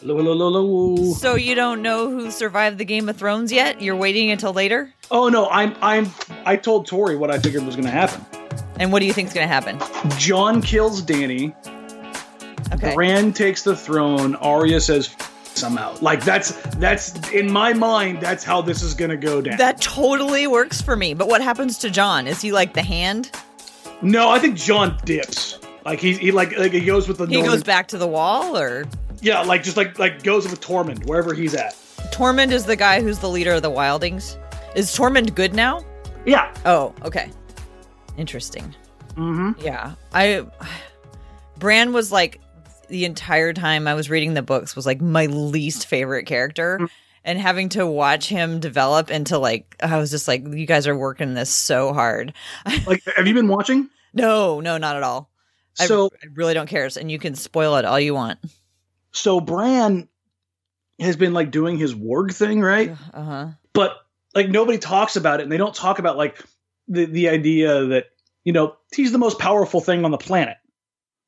Hello, hello, hello, hello. So you don't know who survived the Game of Thrones yet? You're waiting until later? Oh no, I'm I'm I told Tori what I figured was going to happen. And what do you think's going to happen? Jon kills Danny. Okay. Bran takes the throne. Arya says, "I'm out." Like that's that's in my mind. That's how this is going to go down. That totally works for me. But what happens to Jon? Is he like the hand? no, I think Jon dips. Like he, he like like he goes with the He goes back to the wall or Yeah, like just like like goes with Tormund wherever he's at. Tormund is the guy who's the leader of the Wildlings. Is Tormund good now? Yeah. Oh, okay. Interesting. Mm-hmm. Yeah. I Bran was like the entire time I was reading the books was like my least favorite character. Mm. And having to watch him develop into like I was just like, you guys are working this so hard. Like, have you been watching? No, no, not at all. I- So I, really don't care. And you can spoil it all you want. So Bran has been like doing his warg thing, right? Uh huh. but like nobody talks about it and they don't talk about like the the idea that you know he's the most powerful thing on the planet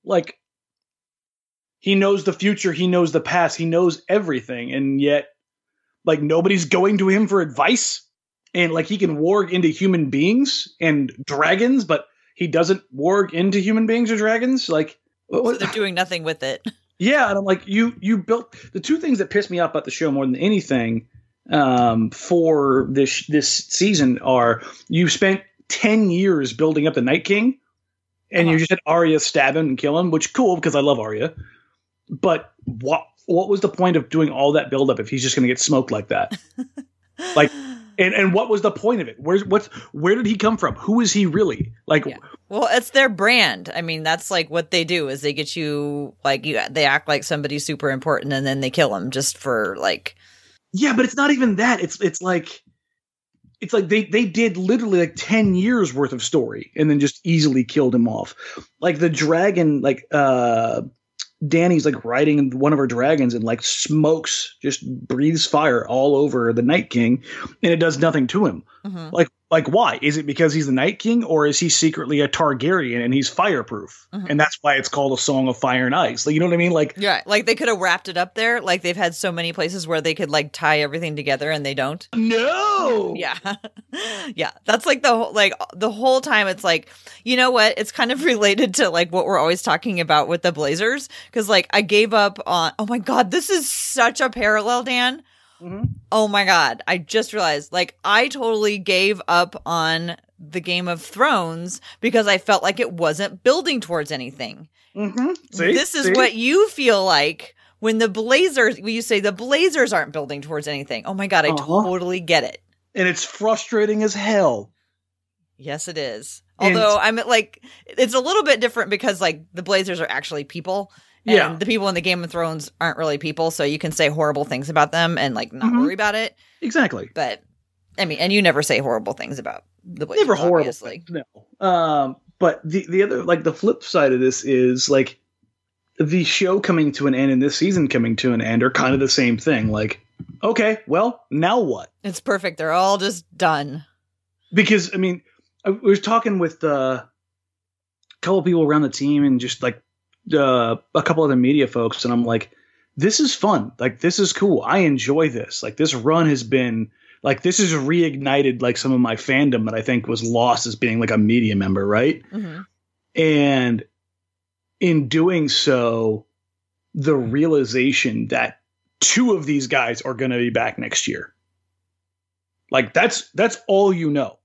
like he knows the future he knows the past he knows everything and yet like nobody's going to him for advice and like he can warg into human beings and dragons but he doesn't warg into human beings or dragons like what, So they're doing nothing with it. yeah, and I'm like, you you built the two things that piss me off about the show more than anything um, for this this season are you spent ten years building up the Night King, and you Uh-huh. just had Arya stab him and kill him, which cool because I love Arya, but what what was the point of doing all that build up if he's just going to get smoked like that? Like- And and what was the point of it? Where's what's where did he come from? Who is he really? Like Yeah. Well, it's their brand. I mean, that's like what they do is they get you like you they act like somebody's super important and then they kill them just for like Yeah, but it's not even that. It's it's like it's like they they did literally like 10 years worth of story and then just easily killed him off. Like the dragon like uh Danny's like riding one of her dragons and like smokes just breathes fire all over the Night King and it does nothing to him. mhm. Like like why? Is it because he's the Night King or is he secretly a Targaryen and he's fireproof? Mhm. And that's why it's called a Song of Fire and Ice. Like you know what I mean? Like Yeah, like they could have wrapped it up there. Like they've had so many places where they could like tie everything together and they don't. no. Yeah. yeah. That's like the whole like the whole time it's like, you know what? It's kind of related to like what we're always talking about with the Blazers cuz like I gave up on Oh my god, this is such a parallel, Dan. Mhm. Oh my god, I just realized like I totally gave up on the Game of Thrones because I felt like it wasn't building towards anything. Mhm. See? this is See? what you feel like when the Blazers when you say the Blazers aren't building towards anything. Oh my god, I Uh-huh. totally get it. and it's frustrating as hell. Yes, it is. And- Although I'm like, it's a little bit different because like the Blazers are actually people, and Yeah. the people in the Game of Thrones aren't really people, so you can say horrible things about them and like not Mhm. worry about it. Exactly. But I mean, and you never say horrible things about the Blazers. Never horrible. obviously. things, No. Um, but the the other like the flip side of this is like the show coming to an end and this season coming to an end are kind of the same thing. Like, okay, well, now what? It's perfect. They're all just done. Because I mean, I was talking with uh, a couple people around the team and just like uh, a couple other media folks, and I'm like, this is fun. Like, this is cool. I enjoy this. Like, this run has been like this has reignited like some of my fandom that I think was lost as being like a media member, right? hmm and in doing so the realization that two of these guys are going to be back next year like that's that's all you know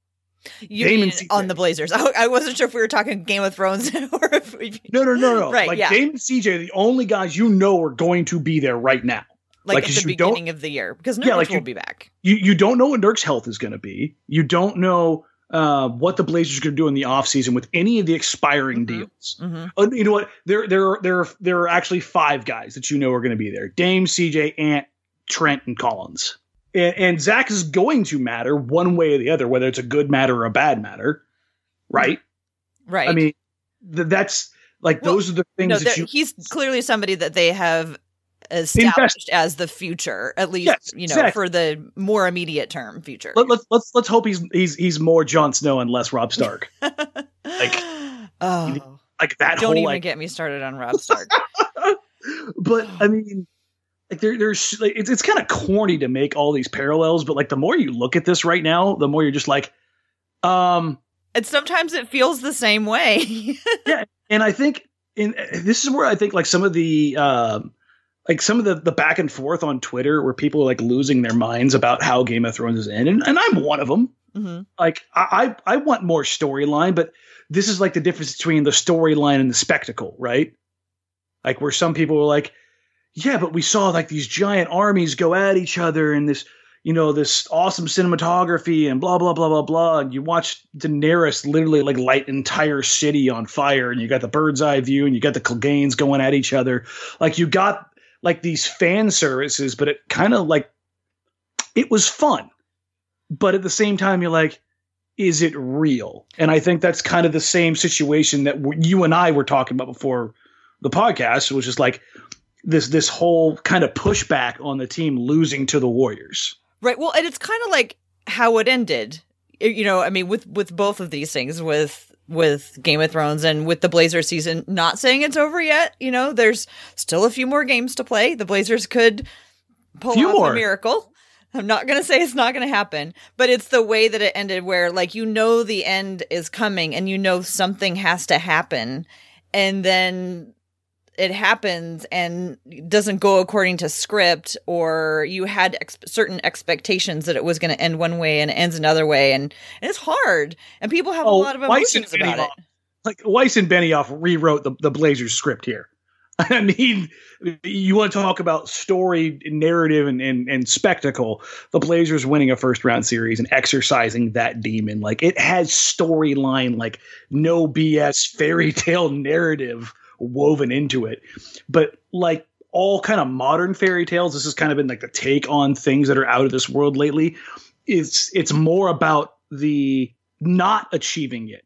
You Damon mean CJ. on the Blazers? I, I wasn't sure if we were talking Game of Thrones or if we, no no no no Right, like yeah. Dame and cj are the only guys you know are going to be there right now like, Like, at the beginning of the year because Nurkic Yeah, like will you- be back. you you don't know what Dirk's health is going to be you don't know uh, what the Blazers are going to do in the offseason with any of the expiring Mhm. deals. hmm Oh, you know what? There, there, are, there, are, there are actually five guys that you know are going to be there: Dame, CJ, Ant, Trent, and Collins. And, and Zach is going to matter one way or the other, whether it's a good matter or a bad matter, right? Right. I mean, th- that's like Well, those are the things no, that you. he's clearly somebody that they have established as the future, at least Yes, you know exactly. for the more immediate term future. Let, let's let's let's hope he's he's he's more Jon Snow and less Robb Stark. like, oh, Like that don't whole even like get me started on Robb Stark. but I mean, like there, there's like, it's, it's kind of corny to make all these parallels, but like the more you look at this right now, the more you're just like, um, and sometimes it feels the same way. yeah, and I think in this is where I think like some of the um, like some of the the back and forth on Twitter where people are like losing their minds about how Game of Thrones is in, and, and I'm one of them. Mm-hmm. Like I, I I want more storyline, but this is like the difference between the storyline and the spectacle, right? Like where some people were like, yeah, but we saw like these giant armies go at each other and this, you know, this awesome cinematography and blah blah blah blah blah. And you watch Daenerys literally like light entire city on fire, and you got the bird's eye view, and you got the Cleganes going at each other. Like you got like these fan services, but it kind of like it was fun, but at the same time, you're like, is it real? And I think that's kind of the same situation that you and I were talking about before the podcast, which is like this this whole kind of pushback on the team losing to the Warriors. Right. Well, and it's kind of like how it ended. You know, I mean, with with both of these things, with with Game of Thrones and with the Blazer season, not saying it's over yet. You know, there's still a few more games to play. The Blazers could pull few off more. a miracle. I'm not going to say it's not going to happen, but it's the way that it ended where like you know the end is coming and you know something has to happen and then it happens and doesn't go according to script or you had ex- certain expectations that it was going to end one way and ends another way and, and it's hard and people have oh, a lot of emotions about Benioff, it. Like weiss and benioff rewrote the, the blazers script here. I mean you want to talk about story narrative and, and, and spectacle the blazers winning a first round series and exercising that demon. Like it has storyline like no bs fairy tale narrative woven into it. But like all kind of modern fairy tales, this has kind of been like the take on things that are out of this world lately. It's it's more about the not achieving it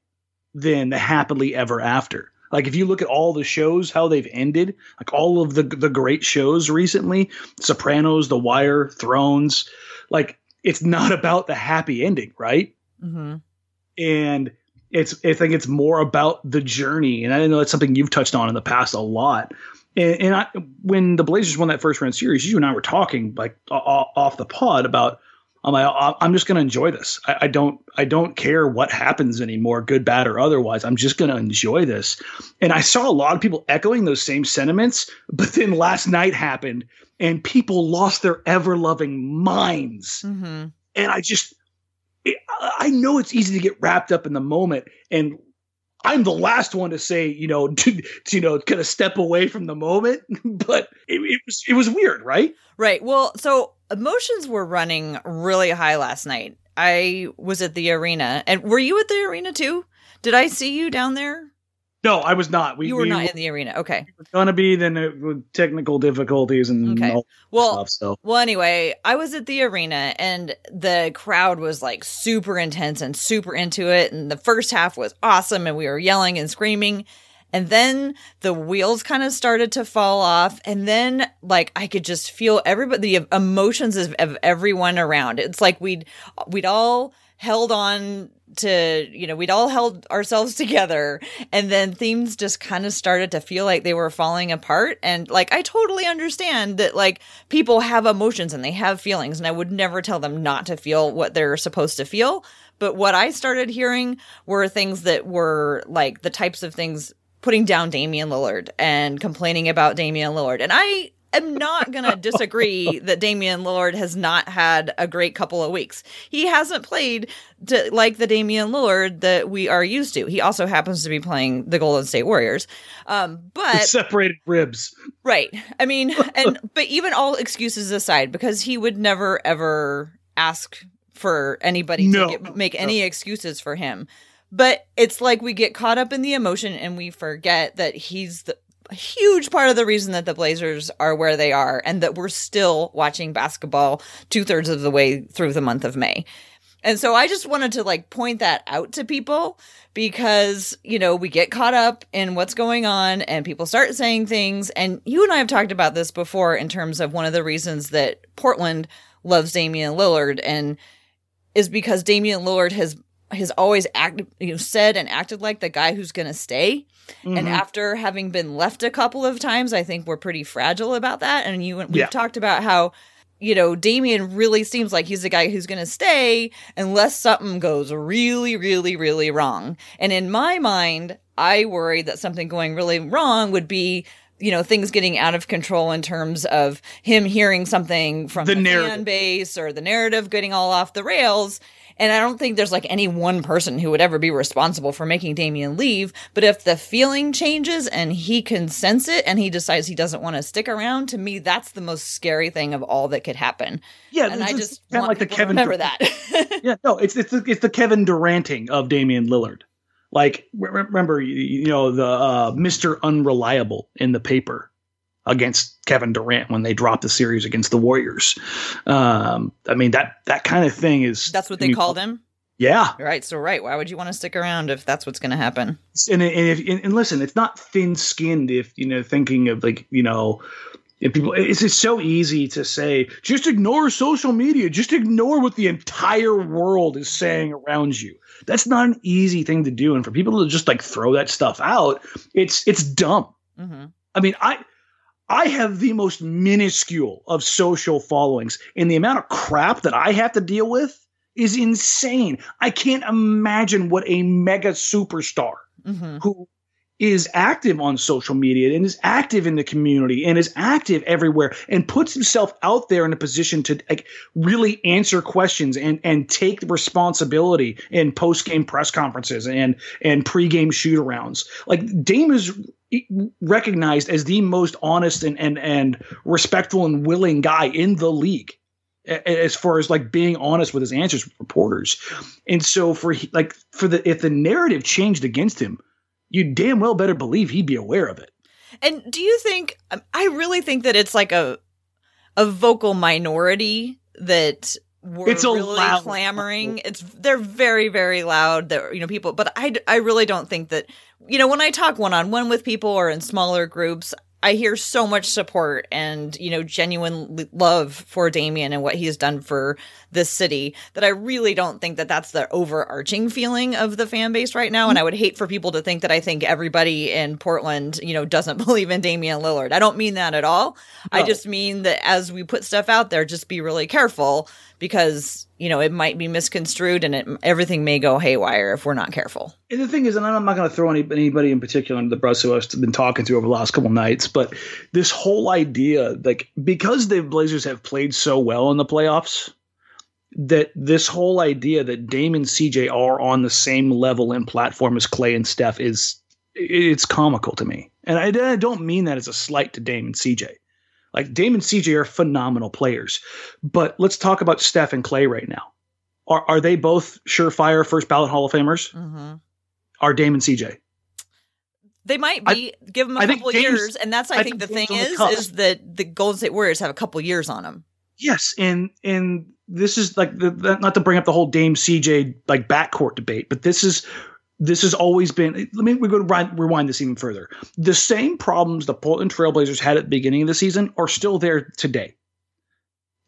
than the happily ever after. Like if you look at all the shows, how they've ended, like all of the the great shows recently, Sopranos, The Wire, Thrones, like it's not about the happy ending, right? Mm-hmm. And it's I think it's more about the journey, and I know that's something you've touched on in the past a lot. And, and I, when the Blazers won that first round series, you and I were talking like off the pod about I'm like, I'm just going to enjoy this. I, I, don't, I don't care what happens anymore, good, bad, or otherwise. I'm just going to enjoy this. And I saw a lot of people echoing those same sentiments. But then last night happened, and people lost their ever loving minds. Mm-hmm. And I just, I know it's easy to get wrapped up in the moment, and I'm the last one to say, you know, to, to you know, kind of step away from the moment. but it, it, was it was weird, right? Right. Well, so emotions were running really high last night. I was at the arena, and were you at the arena too? Did I see you down there? No, I was not. We, you were we, not in the arena. Okay. We gonna be then it, with technical difficulties and okay. well, stuff. So well, anyway, I was at the arena and the crowd was like super intense and super into it, and the first half was awesome, and we were yelling and screaming. And then the wheels kind of started to fall off. And then like I could just feel everybody, the emotions of, of everyone around. It's like we'd, we'd all held on to you know we'd all held ourselves together and then themes just kind of started to feel like they were falling apart. And like i totally understand that like people have emotions and they have feelings and i would never tell them not to feel what they're supposed to feel. But what i started hearing were things that were like the types of things putting down Damian Lillard and complaining about Damian Lillard. And i am not going to disagree that Damian Lillard has not had a great couple of weeks. He hasn't played to, like the Damian Lillard that we are used to. He also happens to be playing the Golden State Warriors. Um, but separated ribs. Right. I mean, and but even all excuses aside because he would never ever ask for anybody no. to get, make any excuses for him. But it's like we get caught up in the emotion and we forget that he's the, a huge part of the reason that the Blazers are where they are and that we're still watching basketball two thirds of the way through the month of May. And so I just wanted to like point that out to people because, you know, we get caught up in what's going on and people start saying things. And you and I have talked about this before in terms of one of the reasons that Portland loves Damian Lillard and is because Damian Lillard has has always acted, you know, said and acted like the guy who's going to stay. Mm-hmm. And after having been left a couple of times, I think we're pretty fragile about that. And you, we've Yeah. talked about how, you know, Damian really seems like he's the guy who's going to stay unless something goes really, really, really wrong. And in my mind, I worry that something going really wrong would be, you know, things getting out of control in terms of him hearing something from The the, narrative. fan base or the narrative getting all off the rails. And I don't think there's like any one person who would ever be responsible for making Damian leave. But if the feeling changes and he can sense it and he decides he doesn't want to stick around, to me, that's the most scary thing of all that could happen. Yeah, and I just kinda want like the Kevin remember Durant- that. yeah, no, it's it's the, it's the Kevin Duranting of Damian Lillard. Like remember, you, know the uh, Mister Unreliable in the paper against Kevin Durant when they dropped the series against the Warriors. Um, I mean that that kind of thing is that's what I they mean, called him. Yeah, Right. So, right. Why would you want to stick around if that's what's going to happen? and and, if, and and listen, it's not thin skinned. If you know, thinking of like you know, if people, it's it's so easy to say just ignore social media, just ignore what the entire world is saying around you. That's not an easy thing to do, and for people to just like throw that stuff out, it's it's dumb. hmm I mean, I I have the most minuscule of social followings, and the amount of crap that I have to deal with is insane. I can't imagine what a mega superstar hmm who is active on social media and is active in the community and is active everywhere and puts himself out there in a position to like really answer questions and and take responsibility in post game press conferences and and pre game shoot arounds. Like Dame is recognized as the most honest and and and respectful and willing guy in the league as far as like being honest with his answers with reporters and so for like for the if the narrative changed against him you damn well better believe he'd be aware of it And do you think? um, I really think that it's like a a vocal minority that we're It's a really loud- clamoring. It's they're very very loud. That you know people, but I I really don't think that you know when I talk one on one with people or in smaller groups. I hear so much support and, you know, genuine love for Damian and what he's done for this city that I really don't think that that's the overarching feeling of the fan base right now. And I would hate for people to think that I think everybody in Portland, you know, doesn't believe in Damian Lillard. I don't mean that at all. I just mean that as we put stuff out there, just be really careful because, you know, it might be misconstrued and it, everything may go haywire if we're not careful. and the thing is and i'm not going to throw any, anybody in particular under the bus who i've been talking to over the last couple nights but this whole idea like because the blazers have played so well in the playoffs that this whole idea that Dame and CJ are on the same level and platform as Klay and Steph is it's comical to me. And I, I don't mean that as a slight to Dame and CJ. Like Dame and CJ are phenomenal players, but let's talk about Steph and Klay right now. Are are they both surefire first ballot Hall of Famers? Mm-hmm. Are Dame and CJ? They might I- be. give them a I couple Dame's- years, and that's I, I think, think the thing Dame's the is cusp. is that the Golden State Warriors have a couple years on them. Yes, and and this is like the, the, not to bring up the whole Dame CJ like backcourt debate, but this is this has always been. Let me we go rewind, rewind this even further. The same problems the Portland Trailblazers had at the beginning of the season are still there today.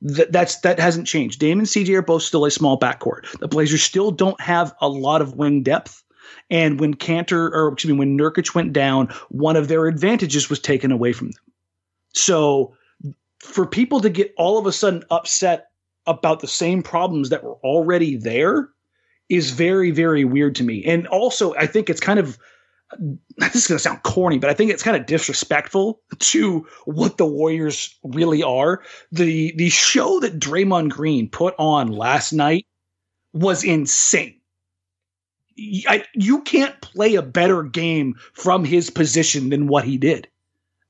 That that's that hasn't changed. Dame and CJ are both still a small backcourt. The Blazers still don't have a lot of wing depth. And when Kanter, or excuse me, when Nurkic went down, one of their advantages was taken away from them. So for people to get all of a sudden upset about the same problems that were already there is very, very weird to me. And also, I think it's kind of this is going to sound corny, but I think it's kind of disrespectful to what the Warriors really are. The the show that Draymond Green put on last night was insane. I, you can't play a better game from his position than what he did.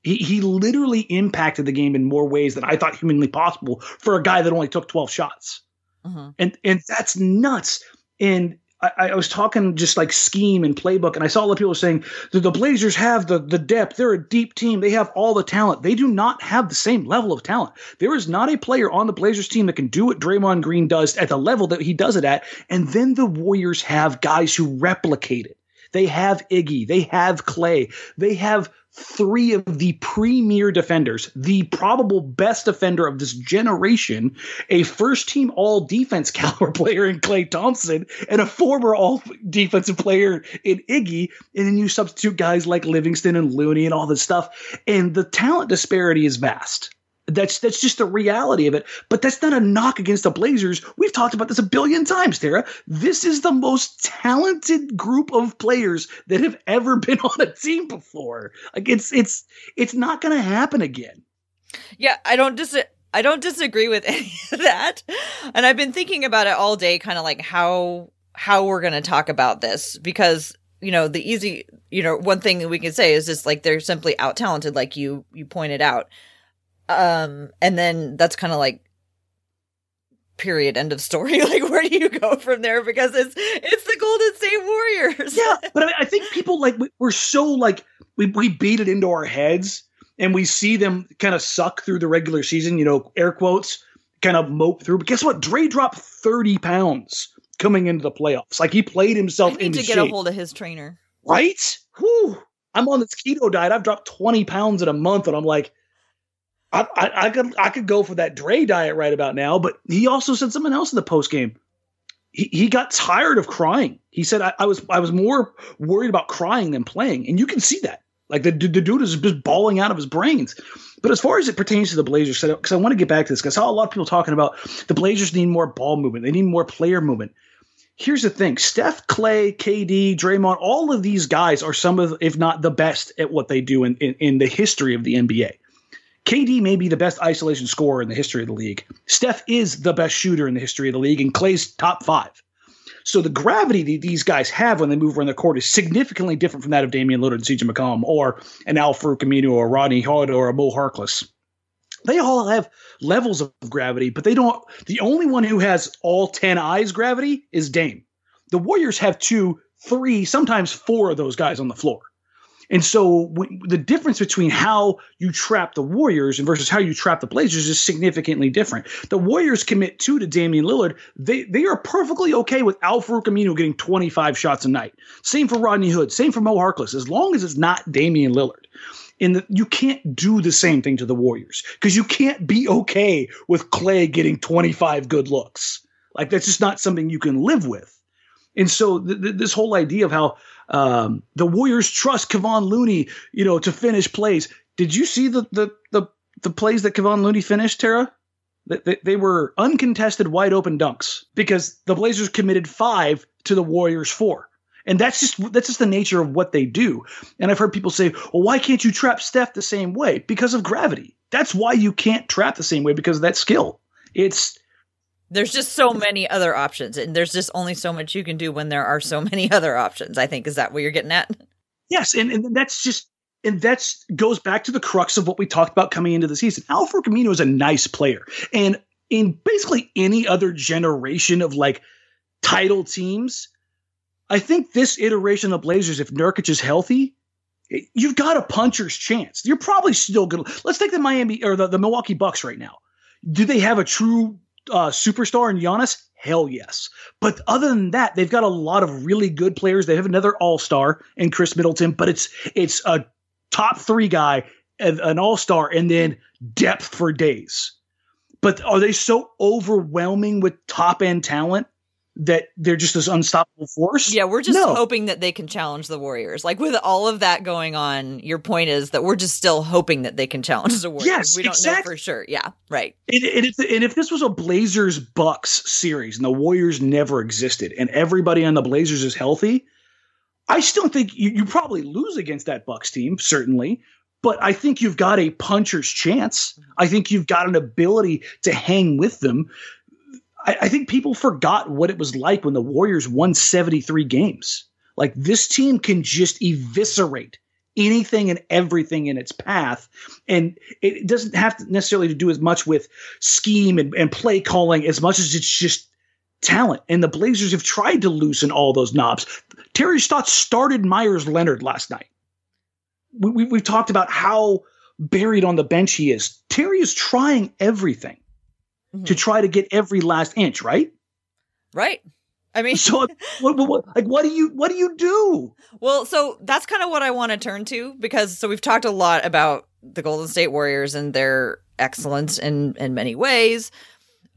He, he literally impacted the game in more ways than I thought humanly possible for a guy that only took 12 shots. Mhm. And and that's nuts. And I, I was talking just like scheme and playbook, and I saw a lot of people saying that the Blazers have the the depth. They're a deep team. They have all the talent. They do not have the same level of talent. There is not a player on the Blazers team that can do what Draymond Green does at the level that he does it at. And then the Warriors have guys who replicate it. They have Iggy. They have Klay. They have three of the premier defenders, the probable best defender of this generation, a first team all defense caliber player in Klay Thompson, and a former all defensive player in Iggy. And then you substitute guys like Livingston and Looney and all this stuff. And the talent disparity is vast. That's that's just the reality of it. But that's not a knock against the Blazers. We've talked about this a billion times, Tara. This is the most talented group of players that have ever been on a team before. Like it's it's it's not going to happen again. Yeah, I don't dis I don't disagree with any of that. And I've been thinking about it all day kind of like how how we're going to talk about this because you know the easy you know one thing that we can say is just like they're simply out talented like you you pointed out um, and then that's kind of like period end of story. Like where do you go from there? Because it's it's the golden state warriors. Yeah but I, mean, I think people like we're so like we, we beat it into our heads and we see them kind of suck through the regular season you know air quotes kind of mope through. But guess what? Dre dropped 30 pounds coming into the playoffs. Like he played himself I need into to get shape. a hold of his trainer. Right? Whew. i'm on this keto diet. I've dropped 20 pounds in a month and i'm like I, I, I, could I could go for that Dre diet right about now, but he also said something else in the post game. He, he got tired of crying. He said I, I was I was more worried about crying than playing, and you can see that. Like the, the dude is just bawling out of his brains. But as far as it pertains to the Blazers, because I want to get back to this, because I saw a lot of people talking about the Blazers need more ball movement, they need more player movement. Here's the thing: Steph, Klay, KD, Draymond, all of these guys are some of, if not the best, at what they do in, in, in the history of the NBA. KD may be the best isolation scorer in the history of the league. Steph is the best shooter in the history of the league, and Klay's top five. So the gravity that these guys have when they move around the court is significantly different from that of Damian Lillard and CJ McCollum or an Al Aminu or Rodney Hood or a Mo Harkless. They all have levels of gravity, but they don't. The only one who has all 10 eyes gravity is Dame. The Warriors have two, three, sometimes four of those guys on the floor. And so w- the difference between how you trap the Warriors and versus how you trap the Blazers is significantly different. The Warriors commit two to Damian Lillard. They they are perfectly okay with Al Farouq Aminu getting 25 shots a night. Same for Rodney Hood. Same for Mo Harkless. As long as it's not Damian Lillard. And you can't do the same thing to the Warriors because you can't be okay with Klay getting 25 good looks. Like that's just not something you can live with. And so th- th- this whole idea of how um, the Warriors trust Kevon Looney, you know, to finish plays. Did you see the the the, the plays that Kevon Looney finished, Tara? They, they were uncontested, wide open dunks because the Blazers committed five to the Warriors four. And that's just that's just the nature of what they do. And I've heard people say, "Well, why can't you trap Steph the same way?" Because of gravity. That's why you can't trap the same way because of that skill. It's there's just so many other options and there's just only so much you can do when there are so many other options i think. Is that what you're getting at? Yes and, and that's just and that's goes back to the crux of what we talked about coming into the season. Al Farouq Aminu is a nice player and in basically any other generation of like title teams i think this iteration of blazers if Nurkic is healthy you've got a puncher's chance. You're probably still gonna let's take the miami or the, the milwaukee bucks right now. Do they have a true uh, superstar in Giannis? Hell yes. But other than that, they've got a lot of really good players. They have another All Star in Khris Middleton, but it's it's a top three guy, an All Star, and then depth for days. But are they so overwhelming with top end talent that they're just this unstoppable force? Yeah, we're just No. hoping that they can challenge the Warriors. Like with all of that going on, your point is that we're just still hoping that they can challenge the Warriors. Yes, we don't exactly. know for sure. Yeah, right. And, and, if, and if this was a Blazers Bucks series and the Warriors never existed and everybody on the Blazers is healthy, I still think you, you probably lose against that Bucks team, certainly. But I think you've got a puncher's chance. Mm-hmm. I think you've got an ability to hang with them. I, I think people forgot what it was like when the Warriors won 73 games. Like this team can just eviscerate anything and everything in its path. And it doesn't have to necessarily to do as much with scheme and, and play calling as much as it's just talent. And the Blazers have tried to loosen all those knobs. Terry Stotts started Meyers Leonard last night. We, we, we've talked about how buried on the bench he is. Terry is trying everything To mm-hmm. try to get every last inch, right? Right. I mean, so what, what, what, like what do you what do you do? Well, so that's kind of what I want to turn to because so we've talked a lot about the Golden State Warriors and their excellence in in many ways.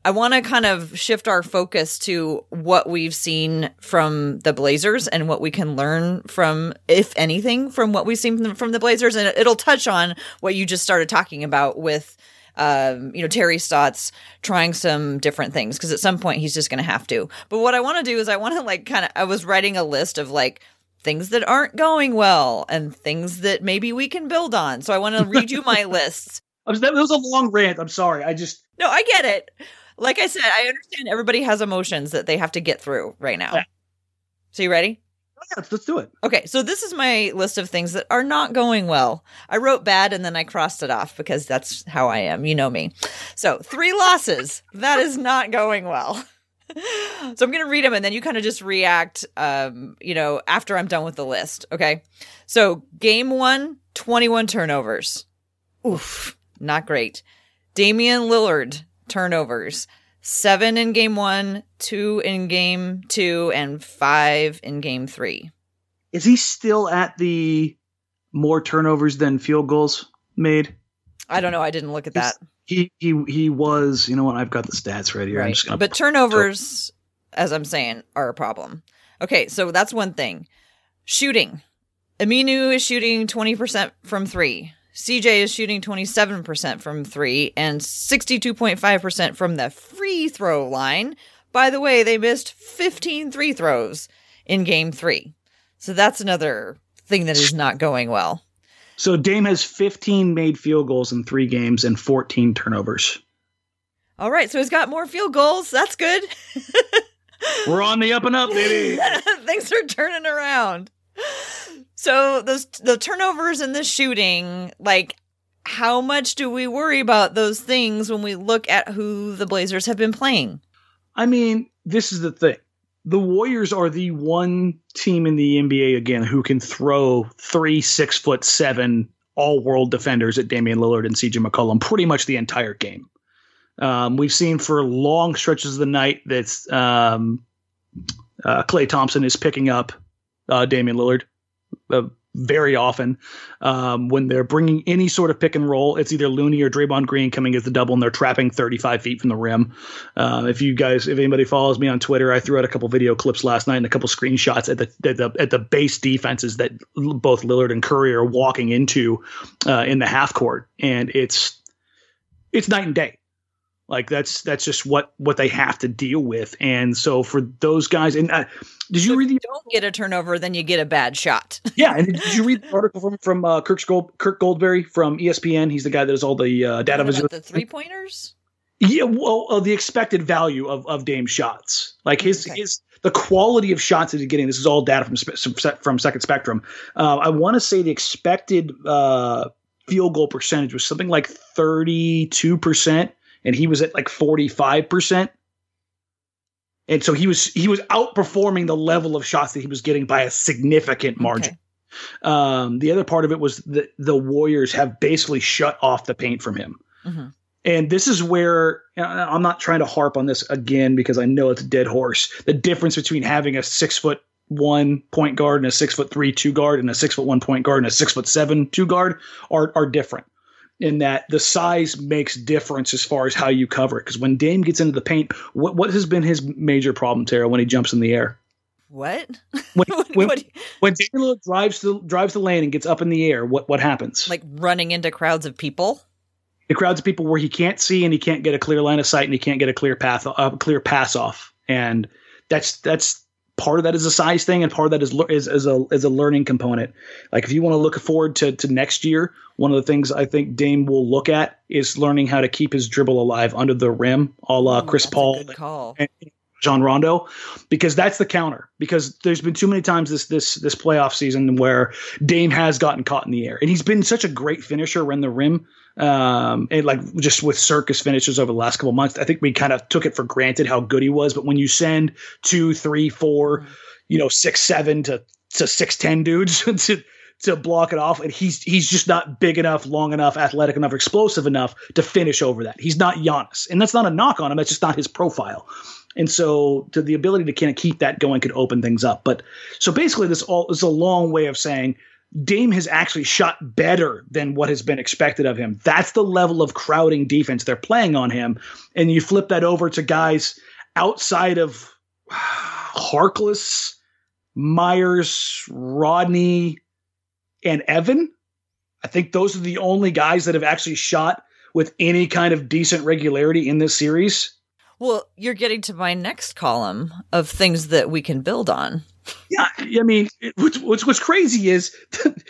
I want to kind of shift our focus to what we've seen from the Blazers and what we can learn from, if anything, from what we've seen from the Blazers. And it'll touch on what you just started talking about with, um, you know, Terry Stotts trying some different things because at some point he's just going to have to. But what I want to do is I want to like kind of, I was writing a list of like, things that aren't going well and things that maybe we can build on. So I want to read you my lists. That was a long rant. I'm sorry. I just no, I get it like I said, I understand everybody has emotions that they have to get through right now. Yeah. So you ready? Yeah, let's do it. Okay, so this is my list of things that are not going well. I wrote bad and then I crossed it off because that's how I am. You know me. So, three losses. that is not going well. so I'm going to read them and then you kind of just react um, you know, after I'm done with the list, okay? So, game 1, 21 turnovers. Oof, not great. Damian Lillard, turnovers seven in game one, two in game two, and five in game three. Is he still at the more turnovers than field goals made? I don't know. I didn't look at that. He he he was. You know what? I've got the stats right here. Right. but turnovers, as I'm saying, are a problem. Okay, so that's one thing. Shooting. Aminu is shooting 20% from three. CJ is shooting 27% from three and 62.5% from the free throw line. By the way, they missed 15 free throws in game three. So that's another thing that is not going well. So Dame has 15 made field goals in three games and 14 turnovers. All right. So he's got more field goals. That's good. We're on the up and up, baby. Things are turning around. So those the turnovers and the shooting, like how much do we worry about those things when we look at who the Blazers have been playing? I mean, this is the thing. The Warriors are the one team in the NBA again who can throw three six foot seven all world defenders at Damian Lillard and CJ McCollum pretty much the entire game. Um, we've seen for long stretches of the night that um, uh, Klay Thompson is picking up uh, Damian Lillard uh, very often. Um, when they're bringing any sort of pick and roll, it's either Looney or Draymond Green coming as the double, and they're trapping 35 feet from the rim. Uh, if you guys, if anybody follows me on Twitter, I threw out a couple video clips last night and a couple screenshots at the at the, at the base defenses that both Lillard and Curry are walking into uh, in the half court, and it's it's night and day. Like that's that's just what what they have to deal with, and so for those guys, and uh, did you so read the? don't get a turnover, then you get a bad shot. yeah, and did you read the article from from uh, Kirk Gold, Kirk Goldsberry from ESPN? He's the guy that does all the uh, data. The three pointers. Yeah, well, uh, the expected value of of Dame shots, like his okay. his the quality of shots that he's getting. This is all data from from Second Spectrum. Uh, I want to say the expected uh, field goal percentage was something like thirty two percent and he was at like 45%. And so he was he was outperforming the level of shots that he was getting by a significant margin. Okay. Um, the other part of it was that the Warriors have basically shut off the paint from him. Mm-hmm. And this is where I'm not trying to harp on this again because I know it's a dead horse. The difference between having a six foot one point guard and a six foot three two guard and a six foot one point guard and a six foot seven two guard are are different in that the size makes difference as far as how you cover it. Because when Dame gets into the paint, what what has been his major problem, Tara, when he jumps in the air? What? When when, what? when Dame drives the drives the lane and gets up in the air, what what happens? Like running into crowds of people. The crowds of people where he can't see and he can't get a clear line of sight and he can't get a clear path, a clear pass off, and that's that's part of that is a size thing and part of that is is, is a is a learning component. Like if you want to look forward to to next year, one of the things I think Dame will look at is learning how to keep his dribble alive under the rim, a la Chris Paul and Rajon Rondo, because that's the counter. Because there's been too many times this this this playoff season where Dame has gotten caught in the air, and he's been such a great finisher around the rim um, and like just with circus finishes over the last couple months, I think we kind of took it for granted how good he was. But when you send two, three, four, you know, six, seven to to six, ten dudes to to block it off, and he's he's just not big enough, long enough, athletic enough, explosive enough to finish over that. He's not Giannis, and that's not a knock on him. That's just not his profile. And so, to the ability to kind of keep that going could open things up. But so basically, this all is a long way of saying Dame has actually shot better than what has been expected of him. That's the level of crowding defense they're playing on him. And you flip that over to guys outside of Harkless, Meyers, Rodney, and Evan. I think those are the only guys that have actually shot with any kind of decent regularity in this series. Well, you're getting to my next column of things that we can build on. Yeah, I mean, what's what's, what's crazy is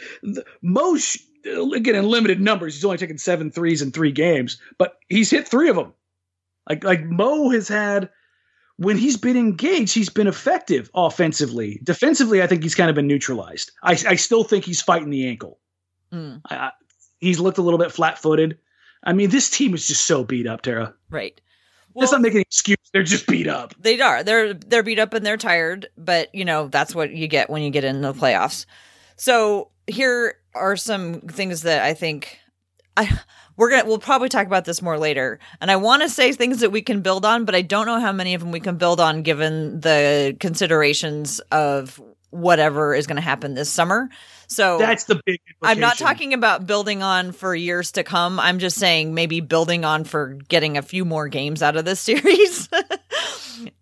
most again in limited numbers. He's only taken seven threes in three games, but he's hit three of them. Like like Mo has had when he's been engaged, he's been effective offensively. Defensively, I think he's kind of been neutralized. I, I still think he's fighting the ankle. Mm. I, he's looked a little bit flat footed. I mean, this team is just so beat up, Tara. Right. Well, That's not making an excuse. They're just beat up. They are. They're they're beat up and they're tired. But you know that's what you get when you get in the playoffs. So here are some things that I think I we're gonna we'll probably talk about this more later and i want to say things that we can build on but i don't know how many of them we can build on given the considerations of whatever is going to happen this summer so that's the big i'm not talking about building on for years to come i'm just saying maybe building on for getting a few more games out of this series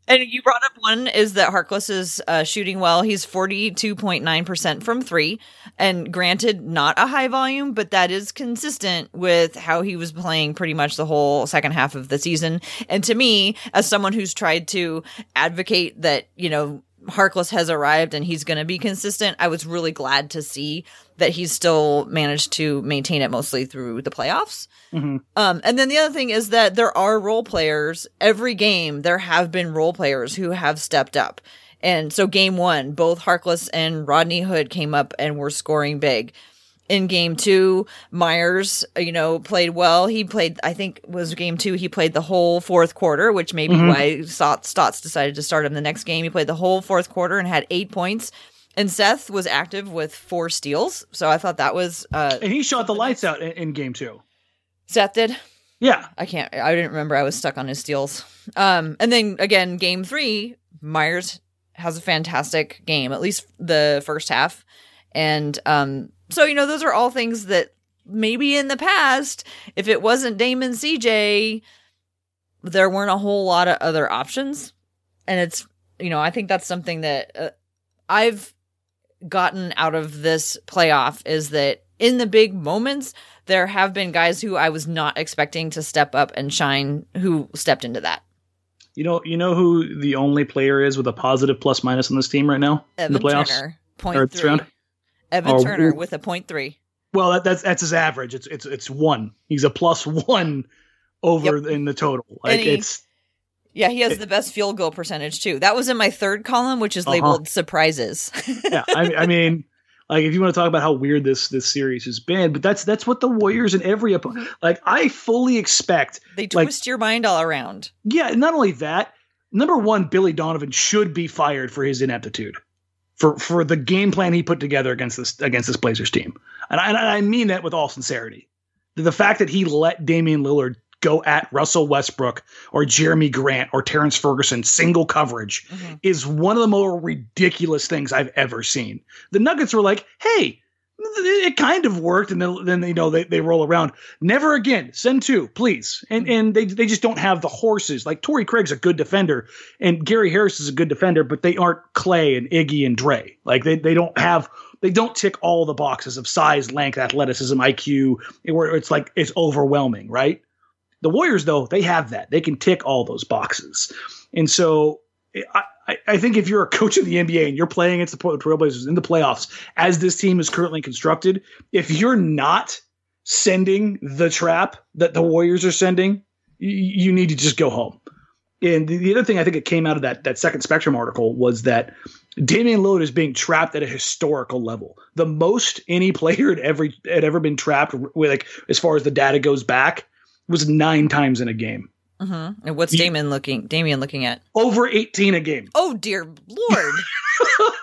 and you brought up one is that Harkless is uh, shooting well. He's 42.9% from three. And granted, not a high volume, but that is consistent with how he was playing pretty much the whole second half of the season. And to me, as someone who's tried to advocate that, you know, Harkless has arrived and he's going to be consistent, I was really glad to see that he's still managed to maintain it mostly through the playoffs. Mm-hmm. Um, and then the other thing is that there are role players. Every game, there have been role players who have stepped up. And so, game one, both Harkless and Rodney Hood came up and were scoring big in game two, Meyers, you know, played well. He played, I think was game two, he played the whole fourth quarter, which may be mm-hmm. why Stotts decided to start him the next game. He played the whole fourth quarter and had eight points. And Seth was active with four steals. So I thought that was. Uh, and he shot the lights out in, in game two. Seth did? Yeah. I can't, I didn't remember. I was stuck on his steals. Um, and then again, game three, Meyers has a fantastic game, at least the first half. And um, so, you know, those are all things that maybe in the past, if it wasn't Damon CJ, there weren't a whole lot of other options. And it's, you know, I think that's something that uh, I've gotten out of this playoff is that in the big moments, there have been guys who I was not expecting to step up and shine who stepped into that. You know, you know who the only player is with a positive plus minus on this team right now Evan in the playoffs? Turner, point three. Round? Evan oh, Turner with a point three. Well, that, that's that's his average. It's it's it's one. He's a plus one over yep. in the total. Like he, it's yeah, he has it, the best field goal percentage too. That was in my third column, which is uh-huh. labeled uh-huh. surprises. yeah, I, I, mean, like if you want to talk about how weird this this series has been, but that's that's what the Warriors and every opponent like. I fully expect they twist like, your mind all around. Yeah, not only that. Number one, Billy Donovan should be fired for his ineptitude for for the game plan he put together against this against this Blazers team. And I, and I mean that with all sincerity. The fact that he let Damian Lillard go at Russell Westbrook or Jerami Grant or Terrance Ferguson single coverage mm-hmm. is one of the more ridiculous things I've ever seen. The Nuggets were like, "Hey, it kind of worked, and then then you know they, they roll around. Never again. Send two, please. And mm-hmm. and they they just don't have the horses. Like Torrey Craig's a good defender, and Gary Harris is a good defender, but they aren't Klay and Iggy and Dre. Like they they don't have they don't tick all the boxes of size, length, athleticism, IQ, where it's like it's overwhelming, right? The Warriors though they have that. They can tick all those boxes, and so I, I, think if you're a coach of the NBA and you're playing against the Portland Trailblazers in the playoffs, as this team is currently constructed, if you're not sending the trap that the Warriors are sending, you, you need to just go home. And the, the, other thing I think it came out of that that second Spectrum article was that Damian Lillard is being trapped at a historical level. The most any player had ever had ever been trapped with, like as far as the data goes back, was nine times in a game. Mm-hmm. And what's Damon looking? Damian looking at over eighteen a game. Oh dear lord!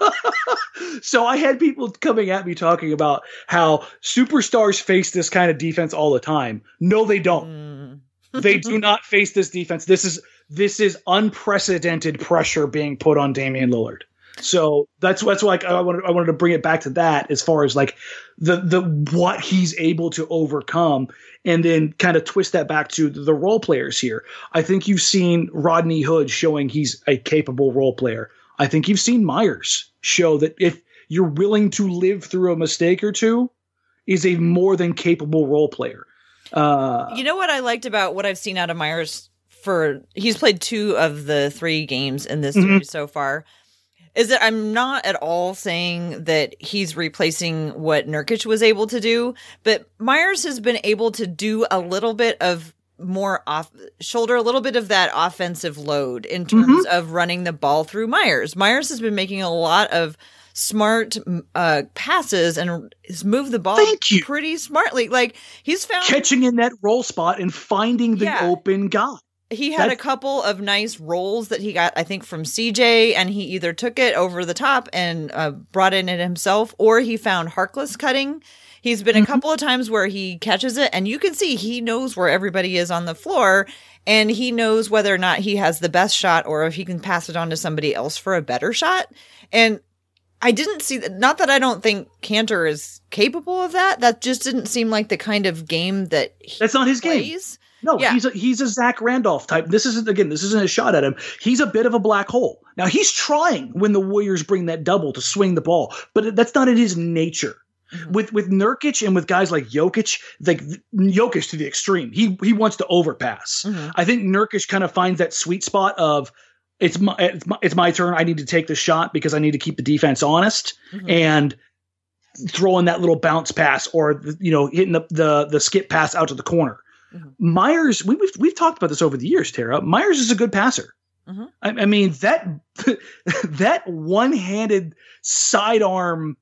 so I had people coming at me talking about how superstars face this kind of defense all the time. No, they don't. Mm. they do not face this defense. This is this is unprecedented pressure being put on Damian Lillard. So that's that's why I wanted I wanted to bring it back to that as far as like the the what he's able to overcome and then kind of twist that back to the role players here. I think you've seen Rodney Hood showing he's a capable role player. I think you've seen Meyers show that if you're willing to live through a mistake or two, is a more than capable role player. Uh, You know what I liked about what I've seen out of Meyers for he's played two of the three games in this Mhm. series so far. Is that I'm not at all saying that he's replacing what Nurkic was able to do, but Meyers has been able to do a little bit of more off shoulder a little bit of that offensive load in terms of running the ball through Meyers. Meyers has been making a lot of smart uh passes and has moved the ball Thank you. pretty smartly. Like he's found catching in that role spot and finding the Yeah. open guy. He had a couple of nice rolls that he got, I think, from CJ, and he either took it over the top and uh, brought in it himself, or he found Harkless cutting. He's been Mm-hmm. a couple of times where he catches it, and you can see he knows where everybody is on the floor, and he knows whether or not he has the best shot or if he can pass it on to somebody else for a better shot. And I didn't see that. Not that I don't think Kanter is capable of that. That just didn't seem like the kind of game that he That's not his game. No, Yeah. he's a he's a Zach Randolph type. This isn't again. This isn't a shot at him. He's a bit of a black hole. Now he's trying when the Warriors bring that double to swing the ball, but that's not in his nature. Mhm. With with Nurkic and with guys like Jokic, like Jokic to the extreme. He he wants to overpass. Mhm. I think Nurkic kind of finds that sweet spot of it's my it's my, it's my turn. I need to take the shot because I need to keep the defense honest Mhm. and throwing that little bounce pass or you know hitting the the, the skip pass out to the corner. Mhm. Meyers, we, we've we've talked about this over the years. Tara Meyers is a good passer. Mhm. I, I mean that that one handed sidearm,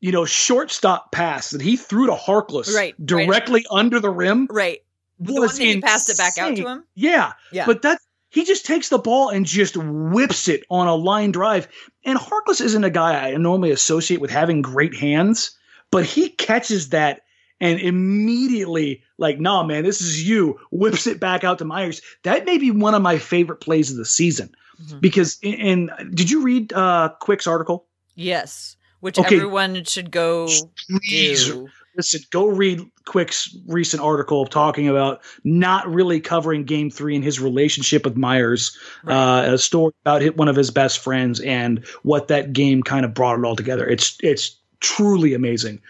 you know, shortstop pass that he threw to Harkless Right, right. directly under the rim Right. The one was that he passed it back out to him. Yeah, Yeah. but that he just takes the ball and just whips it on a line drive. And Harkless isn't a guy I normally associate with having great hands, but he catches that and immediately, like, nah, man, this is you, whips it back out to Meyers. That may be one of my favorite plays of the season. Mhm. Because in, in did you read uh Quick's article? Yes. Which Okay. everyone should go Please do. listen, go read Quick's recent article talking about not really covering game three and his relationship with Meyers, Right. uh, a story about hit one of his best friends and what that game kind of brought it all together. It's it's truly amazing.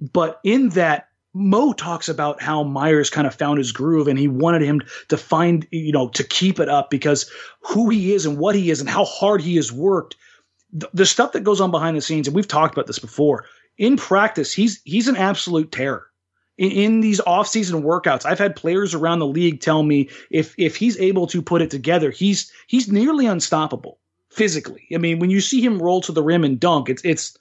But in that, Mo talks about how Meyers kind of found his groove and he wanted him to find, you know, to keep it up because who he is and what he is and how hard he has worked. The, the stuff that goes on behind the scenes, and we've talked about this before. In practice, he's he's an absolute terror. In, in these off-season workouts, I've had players around the league tell me if if he's able to put it together, he's he's nearly unstoppable physically. I mean, when you see him roll to the rim and dunk, it's it's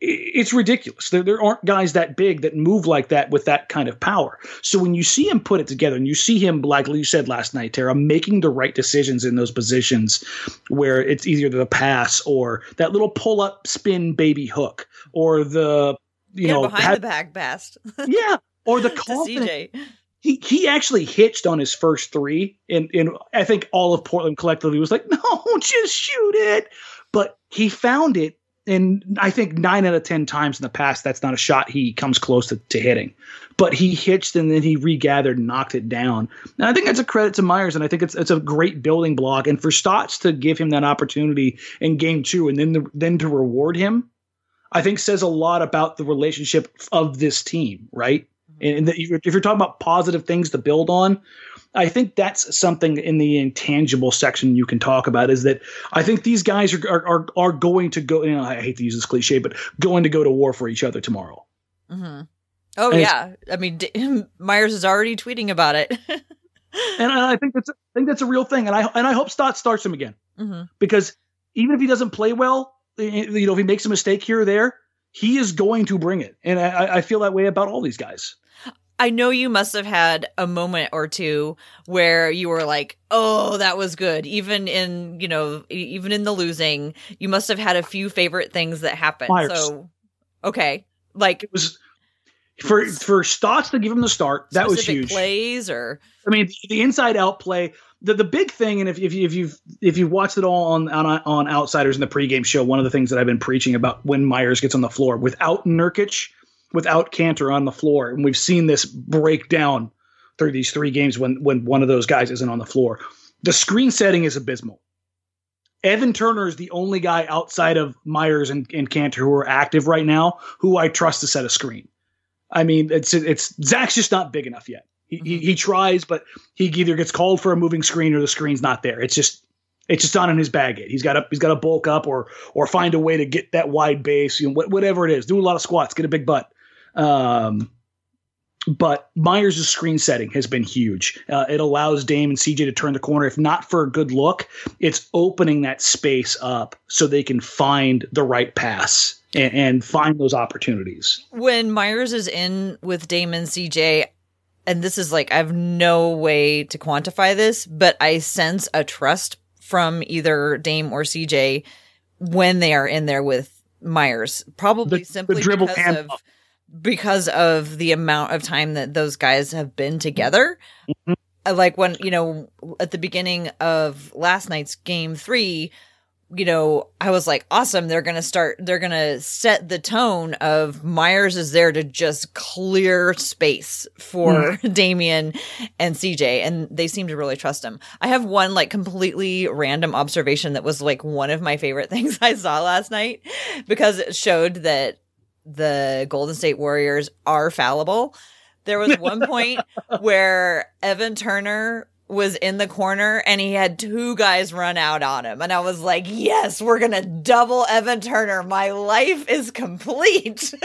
it's ridiculous. There, there aren't guys that big that move like that with that kind of power. So when you see him put it together and you see him, like you said last night, Tara, making the right decisions in those positions where it's either the pass or that little pull up spin baby hook or the, you yeah, know, behind had- the back best yeah, or the confidence CJ. he he actually hitched on his first three, and and I think all of Portland collectively was like, no, just shoot it. But he found it, and I think nine out of ten times in the past, that's not a shot he comes close to, to hitting. But he hitched and then he regathered and knocked it down. And I think that's a credit to Meyers, and I think it's it's a great building block. And for Stotts to give him that opportunity in game two, and then the, then to reward him, I think says a lot about the relationship of this team, right? And if you're, talking about positive things to build on i think that's something in the intangible section you can talk about is that i think these guys are are, are, are going to go you know, i hate to use this cliche but going to go to war for each other tomorrow. Mm-hmm. Oh And yeah, I mean D- Meyers is already tweeting about it. and i think that's I think that's a real thing. And i and i hope stott starts him again. Hmm because even if he doesn't play well eh, you know if he makes a mistake here or there he is going to bring it and i, I feel that way about all these guys I know you must have had a moment or two where you were like, "Oh, that was good." Even in, you know, even in the losing, you must have had a few favorite things that happened. Meyers. So, okay. Like it was for for Stotts to give him the start, that was huge. Plays or I mean, the, the inside out play, the the big thing, and if, if, you, if you've if you've watched it all on, on on Outsiders in the pregame show, one of the things that I've been preaching about when Meyers gets on the floor without Nurkic without Kanter on the floor. And we've seen this break down through these three games when when one of those guys isn't on the floor. The screen setting is abysmal. Evan Turner is the only guy outside of Meyers and, and Kanter who are active right now who I trust to set a screen. I mean, it's it's Zach's just not big enough yet. He, mm-hmm. he, he tries, but he either gets called for a moving screen or the screen's not there. It's just it's just not in his bag yet. He's got to he's got to bulk up or or find a way to get that wide base. You know, whatever it is, do a lot of squats, get a big butt. Um, but Meyers' screen setting has been huge. Uh, it allows Dame and CJ to turn the corner. If not for a good look, it's opening that space up so they can find the right pass and, and find those opportunities. When Meyers is in with Dame and CJ, and this is like, I have no way to quantify this, but I sense a trust from either Dame or CJ when they are in there with Meyers. Probably the, simply the because of because of the amount of time that those guys have been together. Mm-hmm. Like when, you know, at the beginning of last night's game three, you know, I was like, awesome. They're going to start, they're going to set the tone of Meyers is there to just clear space for mm. Damian and CJ. And they seem to really trust him. I have one like completely random observation that was like one of my favorite things I saw last night because it showed that the Golden State Warriors are fallible. There was one point where Evan Turner was in the corner and he had two guys run out on him. And I was like, yes, we're going to double Evan Turner. My life is complete.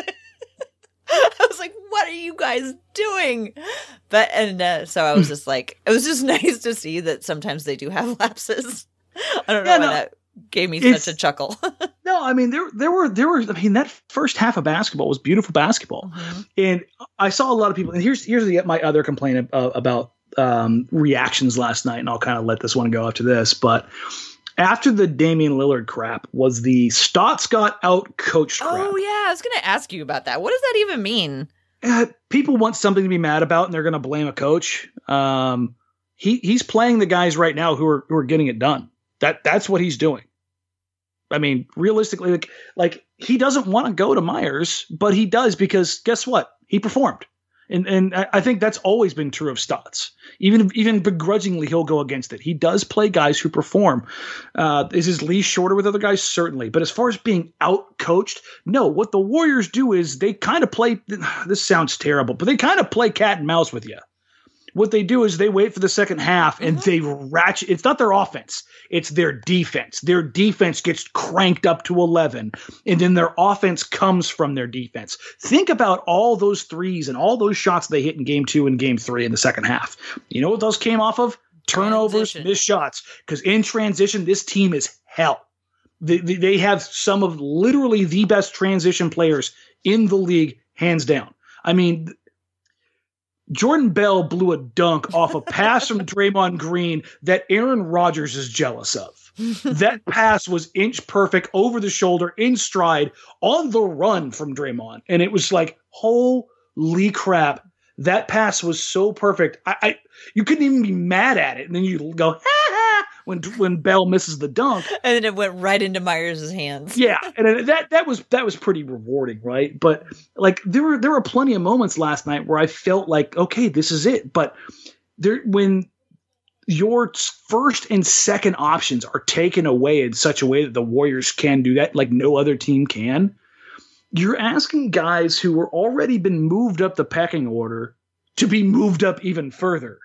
I was like, what are you guys doing? But, and uh, so I was just like, it was just nice to see that sometimes they do have lapses. I don't know yeah, why no, that gave me such a chuckle. no, I mean there there were there were I mean that first half of basketball was beautiful basketball, mm-hmm. and I saw a lot of people. And here's here's the, my other complaint uh, about um, reactions last night, and I'll kind of let this one go after this, but. After the Damian Lillard crap was the Stotts got out coached crap. Oh yeah, I was going to ask you about that. What does that even mean? Uh, people want something to be mad about, and they're going to blame a coach. Um, he he's playing the guys right now who are who are getting it done. That that's what he's doing. I mean, realistically, like like he doesn't want to go to Meyers, but he does because guess what? He performed. And and I think that's always been true of Stotts. Even even begrudgingly, he'll go against it. He does play guys who perform. Uh, is his leash shorter with other guys? Certainly. But as far as being out coached, no. What the Warriors do is they kind of play. This sounds terrible, but they kind of play cat and mouse with you what they do is they wait for the second half and mm-hmm. they ratchet. It's not their offense, it's their defense. Their defense gets cranked up to 11, and then their offense comes from their defense. Think about all those threes and all those shots they hit in game two and game three in the second half. You know what those came off of? Turnovers, transition. missed shots. Because in transition, this team is hell. They, they have some of literally the best transition players in the league, hands down. I mean, Jordan Bell blew a dunk off a pass from Draymond Green that Aaron Rodgers is jealous of. that pass was inch perfect over the shoulder, in stride, on the run from Draymond. And it was like, holy crap. That pass was so perfect. I, I you couldn't even be mad at it. And then you go, when when Bell misses the dunk, and then it went right into Meyers' hands. yeah, and that that was that was pretty rewarding, right? But like there were there were plenty of moments last night where I felt like, okay, this is it. But there when your first and second options are taken away in such a way that the Warriors can do that, like no other team can. You're asking guys who were already been moved up the pecking order to be moved up even further.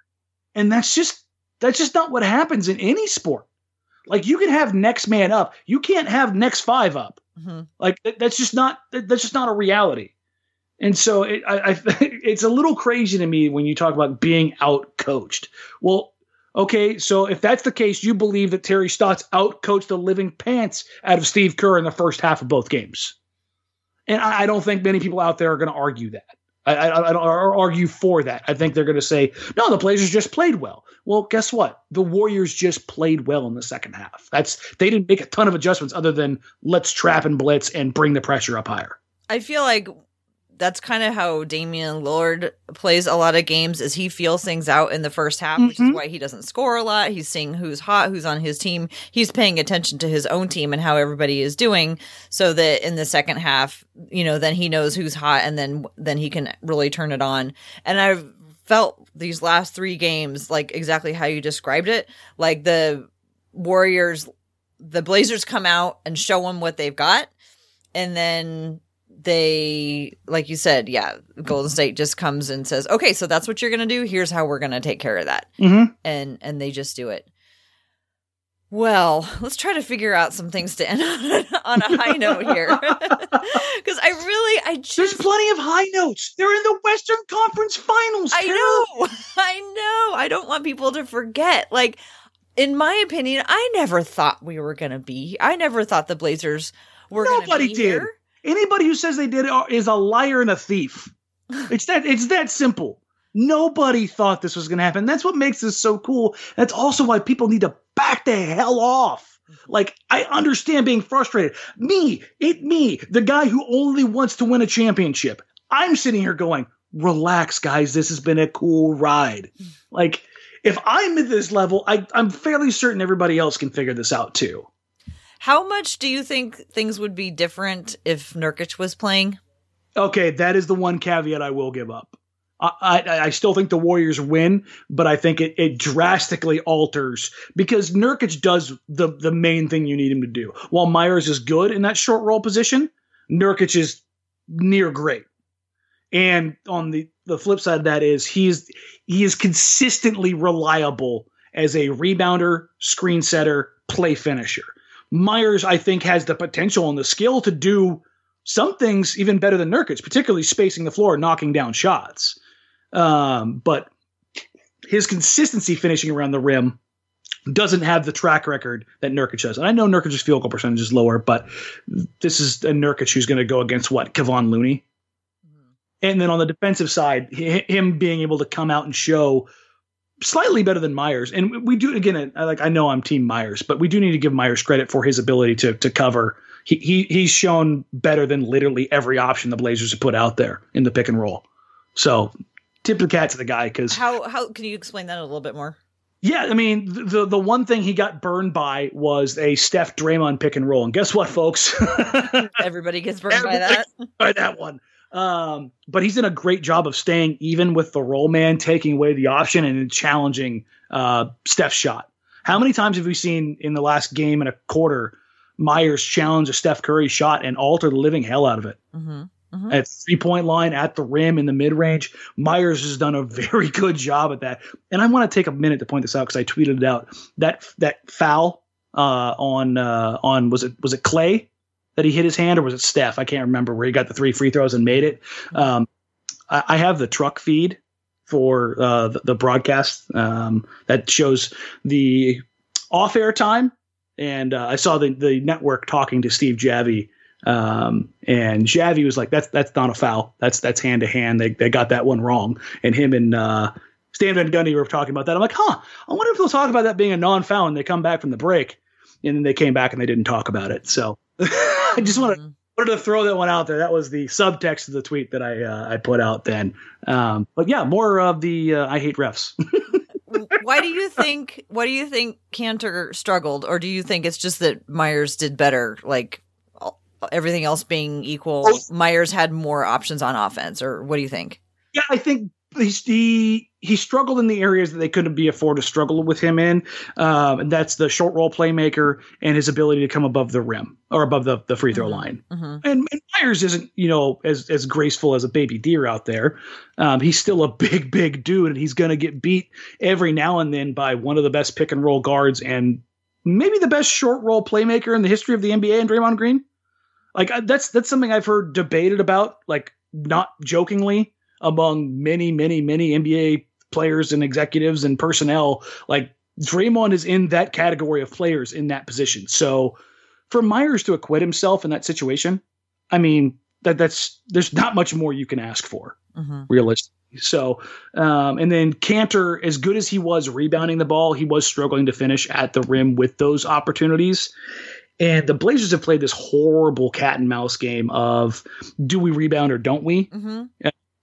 And that's just that's just not what happens in any sport. Like you can have next man up, you can't have next five up. Mm-hmm. Like that's just not that's just not a reality. And so it, I, I, it's a little crazy to me when you talk about being out coached. Well, okay, so if that's the case, you believe that Terry Stotts out coached the living pants out of Steve Kerr in the first half of both games. And I, I don't think many people out there are going to argue that. I, I, I don't argue for that. I think they're going to say, no, the Blazers just played well. Well, guess what? The Warriors just played well in the second half. That's they didn't make a ton of adjustments other than let's trap and blitz and bring the pressure up higher. I feel like that's kind of how Damian Lillard plays a lot of games is he feels things out in the first half, mm-hmm. which is mm-hmm. why he doesn't score a lot. He's seeing who's hot, who's on his team. He's paying attention to his own team and how everybody is doing so that in the second half, you know, then he knows who's hot and then then he can really turn it on. And I've felt these last 3 games like exactly how you described it. Like the Warriors the Blazers come out and show them what they've got and then they like you said yeah golden state just comes and says okay so that's what you're gonna do. Here's how we're gonna take care of that. Mm-hmm. and and they just do it. Well let's try to figure out some things to end on, on a high note here. Because i really i just there's plenty of high notes. They're in the western conference finals i know. I know. I don't want people to forget. Like in my opinion i never thought we were gonna be i never thought the blazers were nobody did. here. Anybody who says they did is a liar and a thief. It's that it's that simple. Nobody thought this was going to happen. That's what makes this so cool. That's also why people need to back the hell off. Like I understand being frustrated. Me, it me, the guy who only wants to win a championship. I'm sitting here going, "Relax, guys. This has been a cool ride." Like if I'm at this level, I, I'm fairly certain everybody else can figure this out too. How much do you think things would be different if Nurkic was playing? Okay, that is the one caveat I will give up. I, I, I still think the Warriors win, but I think it, it drastically alters because Nurkic does the the main thing you need him to do. While Meyers is good in that short roll position, Nurkic is near great. And on the, the flip side of that is he's he is consistently reliable as a rebounder, screen setter, play finisher. Meyers, I think, has the potential and the skill to do some things even better than Nurkic, particularly spacing the floor, knocking down shots. Um, but his consistency finishing around the rim doesn't have the track record that Nurkic has. And I know Nurkic's field goal percentage is lower, but this is a Nurkic who's going to go against what Kevon Looney. Mm-hmm. And then on the defensive side, him being able to come out and show slightly better than Meyers. And we do again. Like I know I'm Team Meyers, but we do need to give Meyers credit for his ability to to cover. He, he he's shown better than literally every option the Blazers have put out there in the pick and roll. So tip the cat to the guy because how how can you explain that a little bit more? Yeah, I mean the the one thing he got burned by was a Steph Draymond pick and roll, and guess what, folks? Everybody gets burned Everybody by that. By that one. Um, but he's done a great job of staying even with the roll man, taking away the option and challenging uh, Steph's shot. How many times have we seen in the last game and a quarter Meyers challenge a Steph Curry shot and alter the living hell out of it? Mm-hmm. Mm-hmm. At three point line, at the rim, in the mid range, Meyers has done a very good job at that. And I want to take a minute to point this out because I tweeted it out. That that foul uh, on uh, on was it was it Klay that he hit his hand, or was it Steph? I can't remember where he got the three free throws and made it. Um, I, I, have the truck feed for uh, the, the, broadcast um, that shows the off-air time, and uh, I saw the the network talking to Steve Javie. Um, and Javie was like, "That's that's not a foul. That's that's hand to hand. They they got that one wrong." And him and uh, Stan Van Gundy were talking about that. I'm like, "Huh? I wonder if they'll talk about that being a non-foul." And they come back from the break, and then they came back and they didn't talk about it. So I just wanted, mm-hmm. wanted to throw that one out there. That was the subtext of the tweet that I uh, I put out then. Um, but yeah, more of the uh, I hate refs. why do you think? Why do you think Kanter struggled, or do you think it's just that Meyers did better? Like everything else being equal, Meyers had more options on offense, or what do you think? Yeah, I think he he struggled in the areas that they couldn't be afford to struggle with him in. Um, and that's the short roll playmaker and his ability to come above the rim or above the, the free throw mm-hmm. line. Mm-hmm. And, and, Meyers isn't, you know, as as graceful as a baby deer out there. Um, he's still a big, big dude, and he's going to get beat every now and then by one of the best pick and roll guards and maybe the best short roll playmaker in the history of the NBA and Draymond Green. Like that's that's something I've heard debated about, like not jokingly among many, many, many NBA players and executives and personnel. Like Draymond is in that category of players in that position. So for Meyers to acquit himself in that situation, I mean, that that's there's not much more you can ask for Mm-hmm. realistically. So, um, and then Kanter, as good as he was rebounding the ball, he was struggling to finish at the rim with those opportunities. And the Blazers have played this horrible cat and mouse game of do we rebound or don't we? Mm-hmm.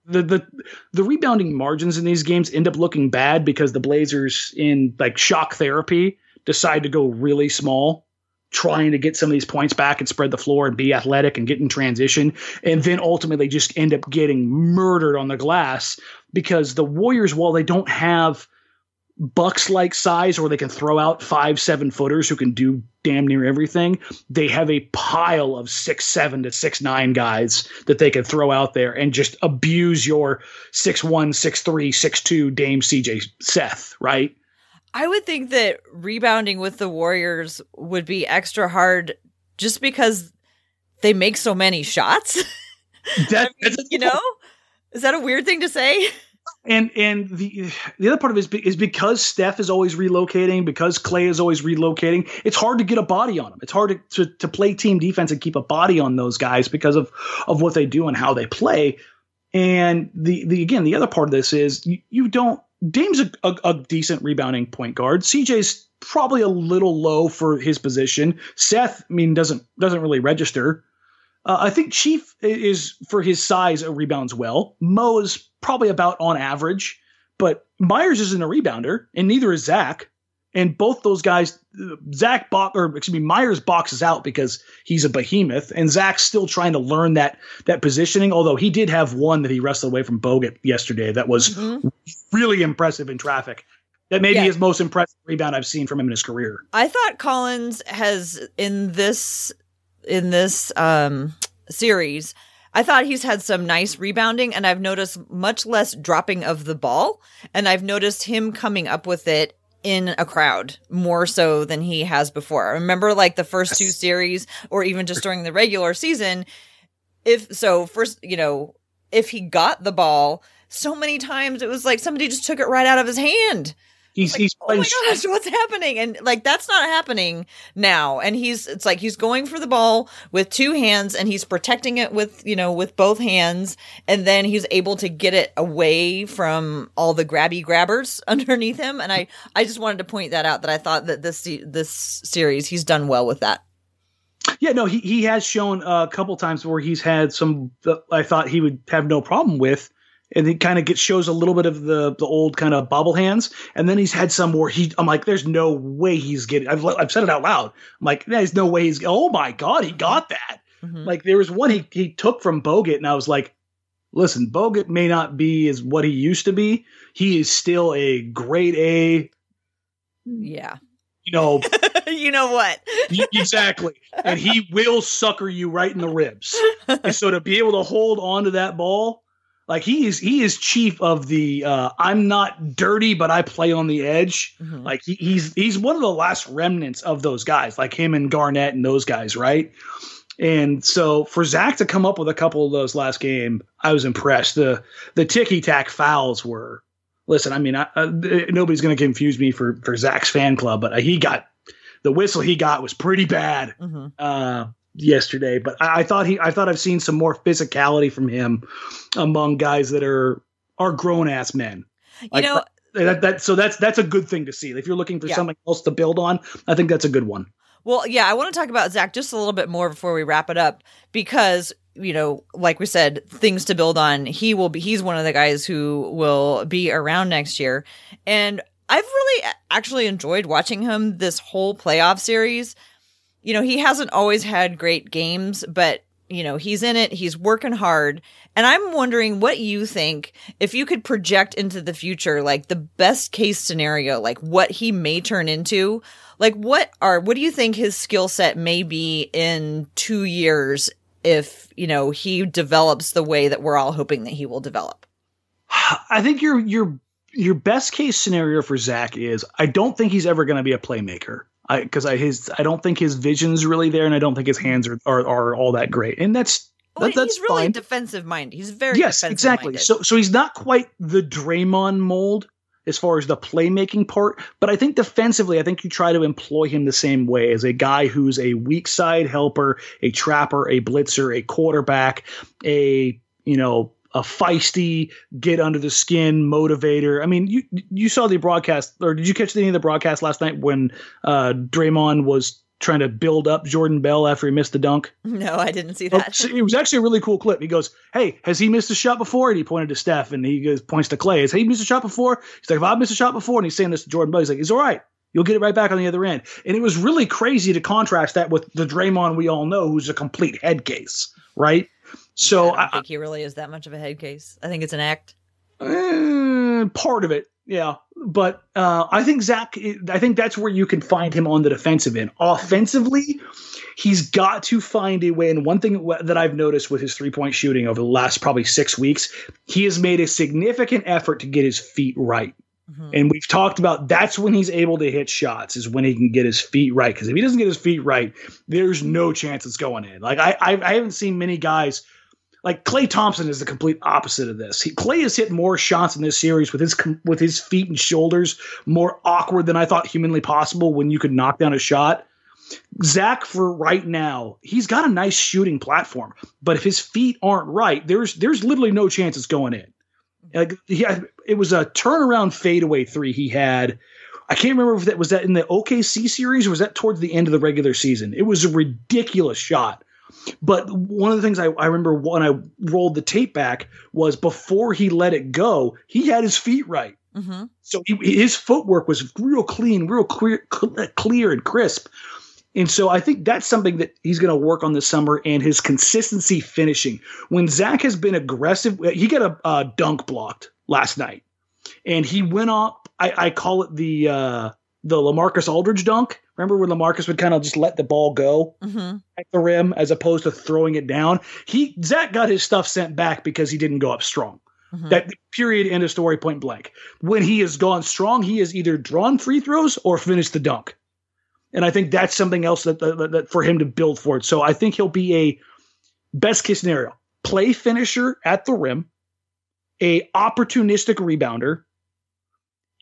The the the rebounding margins in these games end up looking bad because the Blazers in like shock therapy decide to go really small trying to get some of these points back and spread the floor and be athletic and get in transition and then ultimately just end up getting murdered on the glass because the Warriors while they don't have bucks like size or they can throw out five seven footers who can do damn near everything they have a pile of six seven to six nine guys that they can throw out there and just abuse your six one six three six two dame cj seth right I would think that rebounding with the Warriors would be extra hard just because they make so many shots. that, I mean, you know? Is that a weird thing to say? and and the the other part of it is, be, is because Steph is always relocating, because Klay is always relocating. It's hard to get a body on them. It's hard to, to, to play team defense and keep a body on those guys because of of what they do and how they play. And the the again, the other part of this is you, you don't. Dame's a, a, a decent rebounding point guard. CJ's probably a little low for his position. Seth, I mean, doesn't doesn't really register. Uh, I think Chief is for his size rebounds well. Mo is probably about on average, but Meyers isn't a rebounder, and neither is Zach. And both those guys, Zach box or excuse me, Meyers boxes out because he's a behemoth, and Zach's still trying to learn that that positioning. Although he did have one that he wrestled away from Bogut yesterday that was Mhm. really impressive in traffic. That may Yeah. be his most impressive rebound I've seen from him in his career. I thought Collins has in this in this um series I thought he's had some nice rebounding and I've noticed much less dropping of the ball and I've noticed him coming up with it in a crowd more so than he has before. I remember like the first two series or even just during the regular season if so first, you know, if he got the ball so many times it was like somebody just took it right out of his hand He's he's oh my gosh, what's happening? And like that's not happening now. And he's it's like he's going for the ball with two hands and he's protecting it with, you know, with both hands and then he's able to get it away from all the grabby grabbers underneath him and I I just wanted to point that out that I thought that this this series he's done well with that. Yeah, no, he he has shown a couple times where he's had some that I thought he would have no problem with, and he kind of gets shows a little bit of the the old kind of bobble hands, and then he's had some where he I'm like, there's no way he's getting. I've I've said it out loud. I'm like, there's no way he's. Oh my god, he got that. Mhm. Like there was one he he took from Bogut, and I was like, listen, Bogut may not be as what he used to be. He is still a grade A. Yeah. You know, you know what? Exactly. And he will sucker you right in the ribs. And so to be able to hold on to that ball, like he is he is chief of the uh I'm not dirty, but I play on the edge. Mhm. Like he, he's he's one of the last remnants of those guys, like him and Garnett and those guys, right? And so for Zach to come up with a couple of those last game, I was impressed. The the ticky tack fouls were. Listen, I mean, I, I, nobody's going to confuse me for for Zach's fan club, but he got the whistle he got was pretty bad Mhm. uh, yesterday. But I, I thought he, I thought I've seen some more physicality from him among guys that are are grown ass men. You Like, know, That, that so that's that's a good thing to see. If you're looking for Yeah. something else to build on, I think that's a good one. Well, yeah, I want to talk about Zach just a little bit more before we wrap it up because you know, like we said, things to build on. He will be. He's one of the guys who will be around next year, and I've really actually enjoyed watching him this whole playoff series. You know, he hasn't always had great games, but you know, he's in it. He's working hard. And I'm wondering what you think if you could project into the future, like the best case scenario, like what he may turn into. Like what are what do you think his skill set may be in 2 years if, you know, he develops the way that we're all hoping that he will develop? I think your your your best case scenario for Zach is I don't think he's ever going to be a playmaker. I because I his I don't think his vision's really there, and I don't think his hands are are, are all that great. And that's Well, that, that's he's really fine. defensive minded. He's very yes, defensive exactly. minded. So so he's not quite the Draymond mold, as far as the playmaking part. But I think defensively, I think you try to employ him the same way as a guy who's a weak side helper, a trapper, a blitzer, a quarterback, a you know a feisty, get under the skin motivator. I mean, you you saw the broadcast, or did you catch any of the broadcast last night when uh, Draymond was trying to build up Jordan Bell after he missed the dunk? No, I didn't see that. Oh, it was actually a really cool clip. He goes, "Hey, has he missed a shot before?" And he pointed to Steph, and he goes, points to Klay. Has he missed a shot before? He's like, "If I've missed a shot before," and he's saying this to Jordan Bell. He's like, "It's all right." You'll get it right back on the other end. And it was really crazy to contrast that with the Draymond we all know, who's a complete head case, right? So I don't think he really is that much of a head case. I think it's an act. Uh, part of it, yeah. But uh, I think Zach. I think that's where you can find him on the defensive end. Offensively, he's got to find a way. And one thing that I've noticed with his three point shooting over the last probably six weeks, he has made a significant effort to get his feet right. Mm-hmm. And we've talked about that's when he's able to hit shots is when he can get his feet right. Because if he doesn't get his feet right, there's no chance it's going in. Like I, I, I haven't seen many guys like Klay Thompson is the complete opposite of this. He, Klay has hit more shots in this series with his with his feet and shoulders more awkward than I thought humanly possible when you could knock down a shot. Zach, for right now, he's got a nice shooting platform, but if his feet aren't right, there's there's literally no chance it's going in. Like he it was a turnaround fadeaway three he had. I can't remember if that was that in the OKC series or was that towards the end of the regular season. It was a ridiculous shot but one of the things I, I remember when I rolled the tape back was before he let it go, he had his feet right. Mm-hmm. So he, his footwork was real clean, real clear, clear and crisp. And so I think that's something that he's going to work on this summer and his consistency finishing. When Zach has been aggressive, he got a, a dunk blocked last night, and he went off. I, I call it the uh, the Lamarcus Aldridge dunk. Remember when Lamarcus would kind of just let the ball go mm-hmm. at the rim as opposed to throwing it down? He Zach got his stuff sent back because he didn't go up strong. Mm-hmm. That period end of story point blank. When he has gone strong, he has either drawn free throws or finished the dunk. And I think that's something else that, that, that for him to build for it. So I think he'll be a best case scenario play finisher at the rim, a opportunistic rebounder,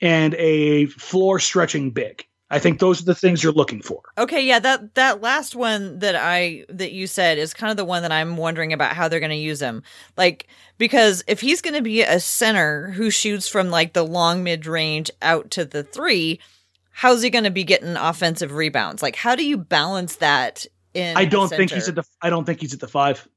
and a floor stretching big. I think those are the things you're looking for. Okay, yeah, that that last one that I that you said is kind of the one that I'm wondering about how they're going to use him. Like because if he's going to be a center who shoots from like the long mid range out to the 3, how's he going to be getting offensive rebounds? Like how do you balance that in I don't think he's at the I don't think he's at the 5.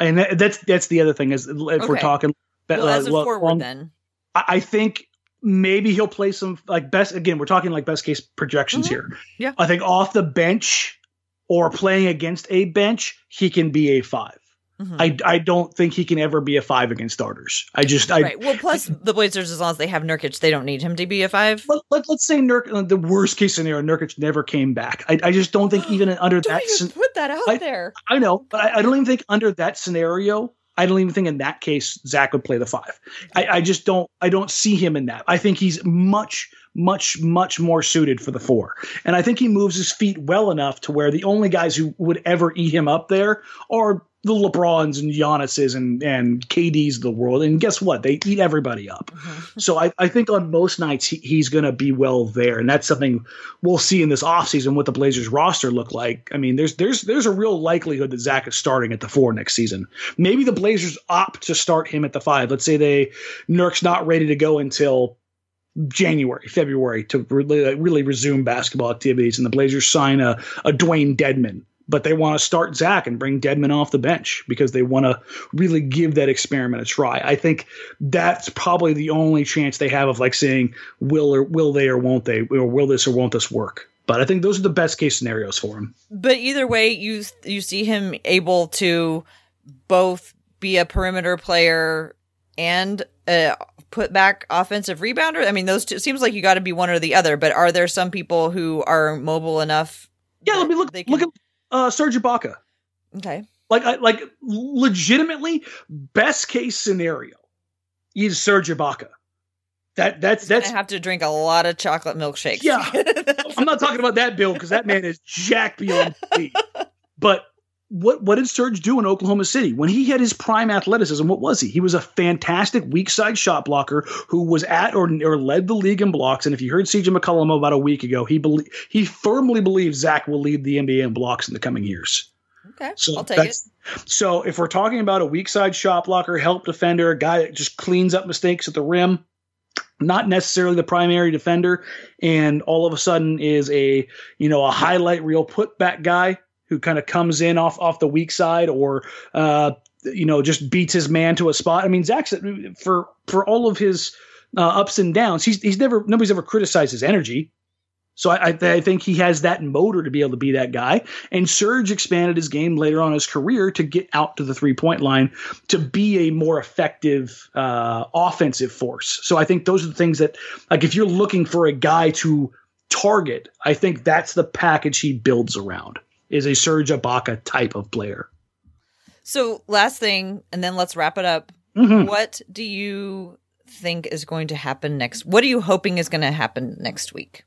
And that, that's that's the other thing is if okay. we're talking well, uh, as a forward long, then. I think maybe he'll play some like best again we're talking like best case projections mm-hmm. here yeah i think off the bench or playing against a bench he can be a 5 mm-hmm. I, I don't think he can ever be a five against starters. I just I right. Well, plus the Blazers, as long as they have Nurkic, they don't need him to be a five. Let, let, us say Nurk, uh, the worst case scenario, Nurkic never came back. I, I just don't think even under that. Put that out I, there. I know, but I, I don't even think under that scenario I don't even think in that case Zach would play the five. I, I, just don't. I don't see him in that. I think he's much, much, much more suited for the four, and I think he moves his feet well enough to where the only guys who would ever eat him up there are the LeBrons and Giannis's and and KD's of the world. And guess what? They eat everybody up. Mm-hmm. So I, I think on most nights he, he's going to be well there, and that's something we'll see in this offseason what the Blazers roster look like. I mean, there's there's there's a real likelihood that Zach is starting at the four next season. Maybe the Blazers opt to start him at the five. Let's say they Nurk's not ready to go until January, February to really, really resume basketball activities, and the Blazers sign a, a Dewayne Dedmon but they want to start Zach and bring Dedmon off the bench because they want to really give that experiment a try. I think that's probably the only chance they have of like saying will or will they or won't they or will this or won't this work. But I think those are the best case scenarios for him. But either way, you you see him able to both be a perimeter player and uh, put back offensive rebounder. I mean, those two seems like you got to be one or the other. But are there some people who are mobile enough? Yeah, let me look. Can... Look at uh, Serge Ibaka. Okay. Like, like legitimately, best case scenario is Serge Ibaka. That that's that's. I have to drink a lot of chocolate milkshakes. Yeah, I'm not talking about that, Bill, because that man is jacked beyond me. But what what did Serge do in Oklahoma City when he had his prime athleticism? What was he? He was a fantastic weak side shot blocker who was at or, or led the league in blocks. And if you heard CJ McCollum about a week ago, he belie- he firmly believes Zach will lead the NBA in blocks in the coming years. Okay, So I'll take it. So if we're talking about a weak side shot blocker, help defender, a guy that just cleans up mistakes at the rim, not necessarily the primary defender, and all of a sudden is a you know a highlight reel putback guy who kind of comes in off off the weak side or uh, you know just beats his man to a spot. I mean, Zach's for for all of his uh, ups and downs, he's he's never nobody's ever criticized his energy. So I, I, I think he has that motor to be able to be that guy. And Serge expanded his game later on his career to get out to the three point line to be a more effective uh, offensive force. So I think those are the things that, like, if you're looking for a guy to target, I think that's the package he builds around is a Serge Ibaka type of player. So, last thing, and then let's wrap it up. Mhm. What do you think is going to happen next? What are you hoping is going to happen next week?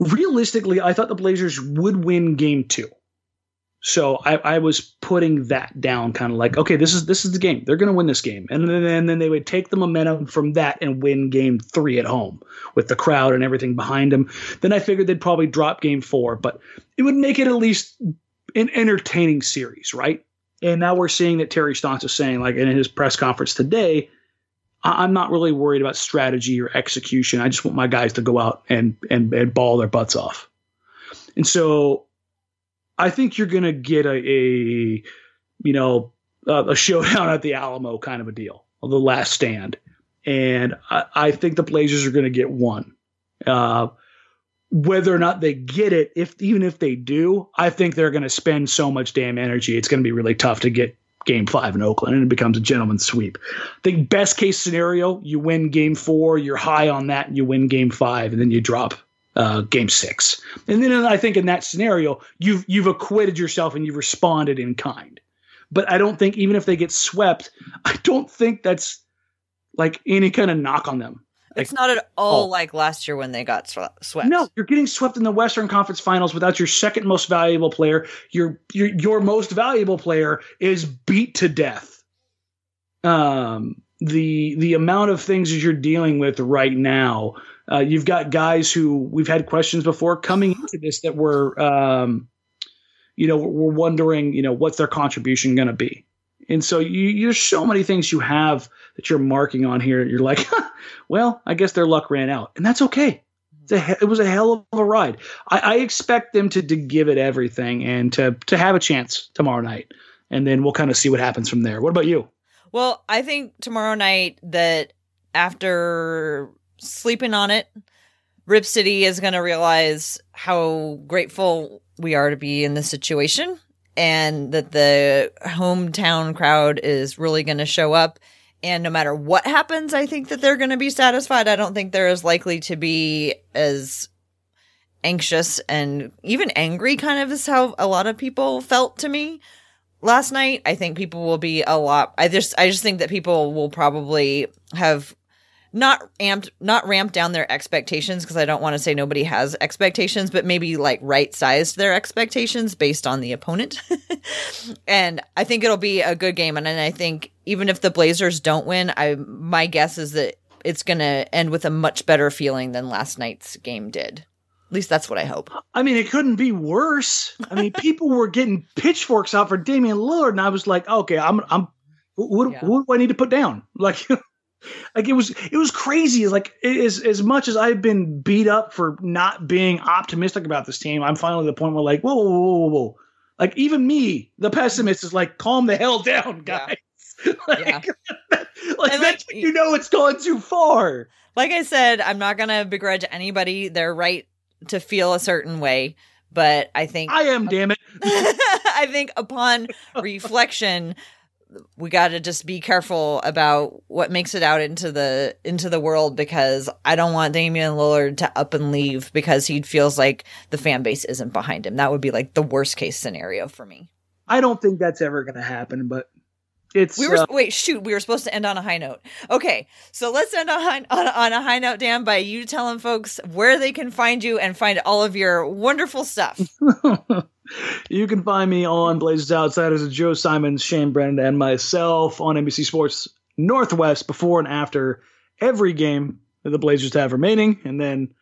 realistically, I thought the Blazers would win game two. So I, I was putting that down, kind of like, okay, this is this is the game. They're going to win this game, and then and then they would take the momentum from that and win game three at home with the crowd and everything behind them. Then I figured they'd probably drop game four, but it would make it at least an entertaining series, right? And now we're seeing that Terry Stotts is saying, like in his press conference today, I'm not really worried about strategy or execution. I just want my guys to go out and and, and ball their butts off. And so I think you're going to get a, a you know a, a showdown at the Alamo kind of a deal, the last stand. And I, I think the Blazers are going to get one. Uh, whether or not they get it, if even if they do, I think they're going to spend so much damn energy. It's going to be really tough to get game five in Oakland, and it becomes a gentleman's sweep. I think best case scenario, you win game four, you're high on that, and you win game five, and then you drop uh, game six. And then I think in that scenario, you've you've acquitted yourself and you've responded in kind. But I don't think even if they get swept, I don't think that's like any kind of knock on them. It's not at all oh. like last year when they got swe- swept. No, you're getting swept in the Western Conference Finals without your second most valuable player. Your your your most valuable player is beat to death. Um, the the amount of things that you're dealing with right now, uh, you've got guys who we've had questions before coming into this that were, um, you know, we're wondering, you know, what's their contribution going to be. And so you, there's so many things you have that you're marking on here. You're like, well, I guess their luck ran out, and that's okay. A, it was a hell of a ride. I, I expect them to, to give it everything and to to have a chance tomorrow night, and then we'll kind of see what happens from there. What about you? Well, I think tomorrow night that after sleeping on it, Rip City is going to realize how grateful we are to be in this situation and that the hometown crowd is really going to show up. And no matter what happens, I think that they're going to be satisfied. I don't think they're as likely to be as anxious and even angry, kind of, is how a lot of people felt to me last night. I think people will be a lot. I just, I just think that people will probably have not amped not ramped down their expectations because I don't want to say nobody has expectations, but maybe like right sized their expectations based on the opponent. and I think it'll be a good game. And then I think even if the Blazers don't win, I my guess is that it's gonna end with a much better feeling than last night's game did. At least that's what I hope. I mean, it couldn't be worse. I mean, people were getting pitchforks out for Damian Lillard, and I was like, okay, I'm, I'm, what, Yeah. what do I need to put down? Like, like it was, it was crazy. Like, as as much as I've been beat up for not being optimistic about this team, I'm finally at the point where, like, whoa, whoa, whoa, whoa, whoa. Like, even me, the pessimist, is like, calm the hell down, Yeah. guys. like, Yeah. like And, that's like, when you know it's gone too far. Like I said, I'm not gonna begrudge anybody their right to feel a certain way, but I think I am, damn it. I think upon reflection, we got to just be careful about what makes it out into the into the world because I don't want Damian Lillard to up and leave because he feels like the fan base isn't behind him. That would be like the worst case scenario for me. I don't think that's ever going to happen, but it's We were uh, wait, shoot, we were supposed to end on a high note. Okay, so let's end on high, on, on a high note, Dan, by you telling folks where they can find you and find all of your wonderful stuff. You can find me on Blazers Outsiders with Joe Simons, Shane Brennan, and myself on NBC Sports Northwest before and after every game that the Blazers have remaining, and then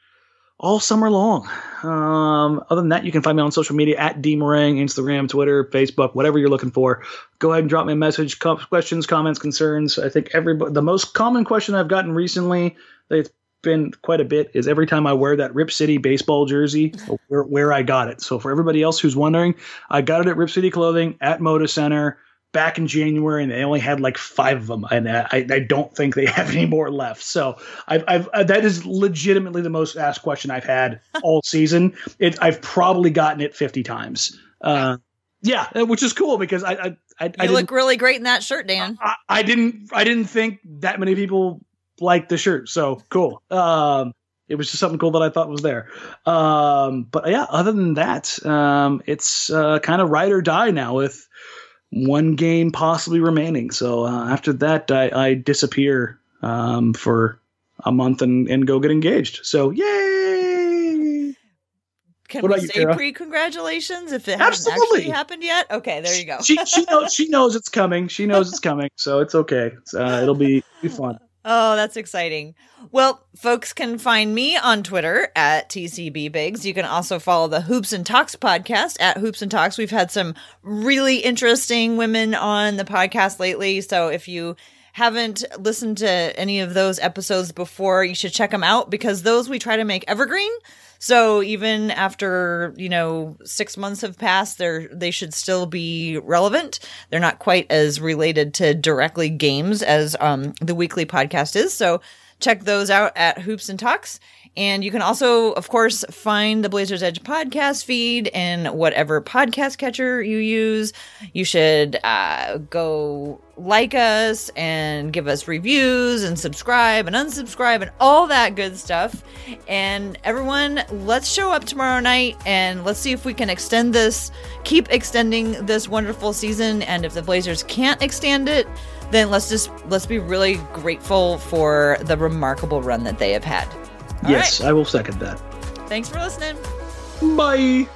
all summer long. Um, other than that, you can find me on social media at dmorang, Instagram, Twitter, Facebook, whatever you're looking for. Go ahead and drop me a message, questions, comments, concerns. I think every the most common question I've gotten recently, it's been quite a bit, is every time I wear that Rip City baseball jersey, where, where I got it. So for everybody else who's wondering, I got it at Rip City Clothing at Moda Center back in January, and they only had like five of them, and I, I don't think they have any more left. So I've, I've uh, that is legitimately the most asked question I've had all season. It, I've probably gotten it fifty times. Uh, yeah, uh, which is cool because I I, I, I look really great in that shirt, Dan. I, I didn't I didn't think that many people liked the shirt. So cool. Um, it was just something cool that I thought was there. Um, but yeah, other than that, um, it's uh, kind of ride or die now with one game possibly remaining. So uh, after that, I, I disappear um, for a month and, and go get engaged. So yay! Can What we say pre-congratulations if it hasn't Absolutely. actually happened yet? Okay, there you go. She she knows she knows it's coming. She knows it's coming. So it's okay. Uh, it'll be be fun. Oh, that's exciting. Well, folks can find me on Twitter at TCB Bigs. You can also follow the Hoops and Talks podcast at Hoops and Talks. We've had some really interesting women on the podcast lately. So if you haven't listened to any of those episodes before, you should check them out because those we try to make evergreen. So even after, you know, six months have passed, they're, they should still be relevant. They're not quite as related to directly games as, um, the weekly podcast is. So check those out at Hoops and Talks. And you can also, of course, find the Blazers Edge podcast feed in whatever podcast catcher you use. You should uh, go like us and give us reviews and subscribe and unsubscribe and all that good stuff. And everyone, let's show up tomorrow night and let's see if we can extend this, keep extending this wonderful season. And if the Blazers can't extend it, then let's just let's be really grateful for the remarkable run that they have had. All yes, I will second that. Thanks for listening. Bye.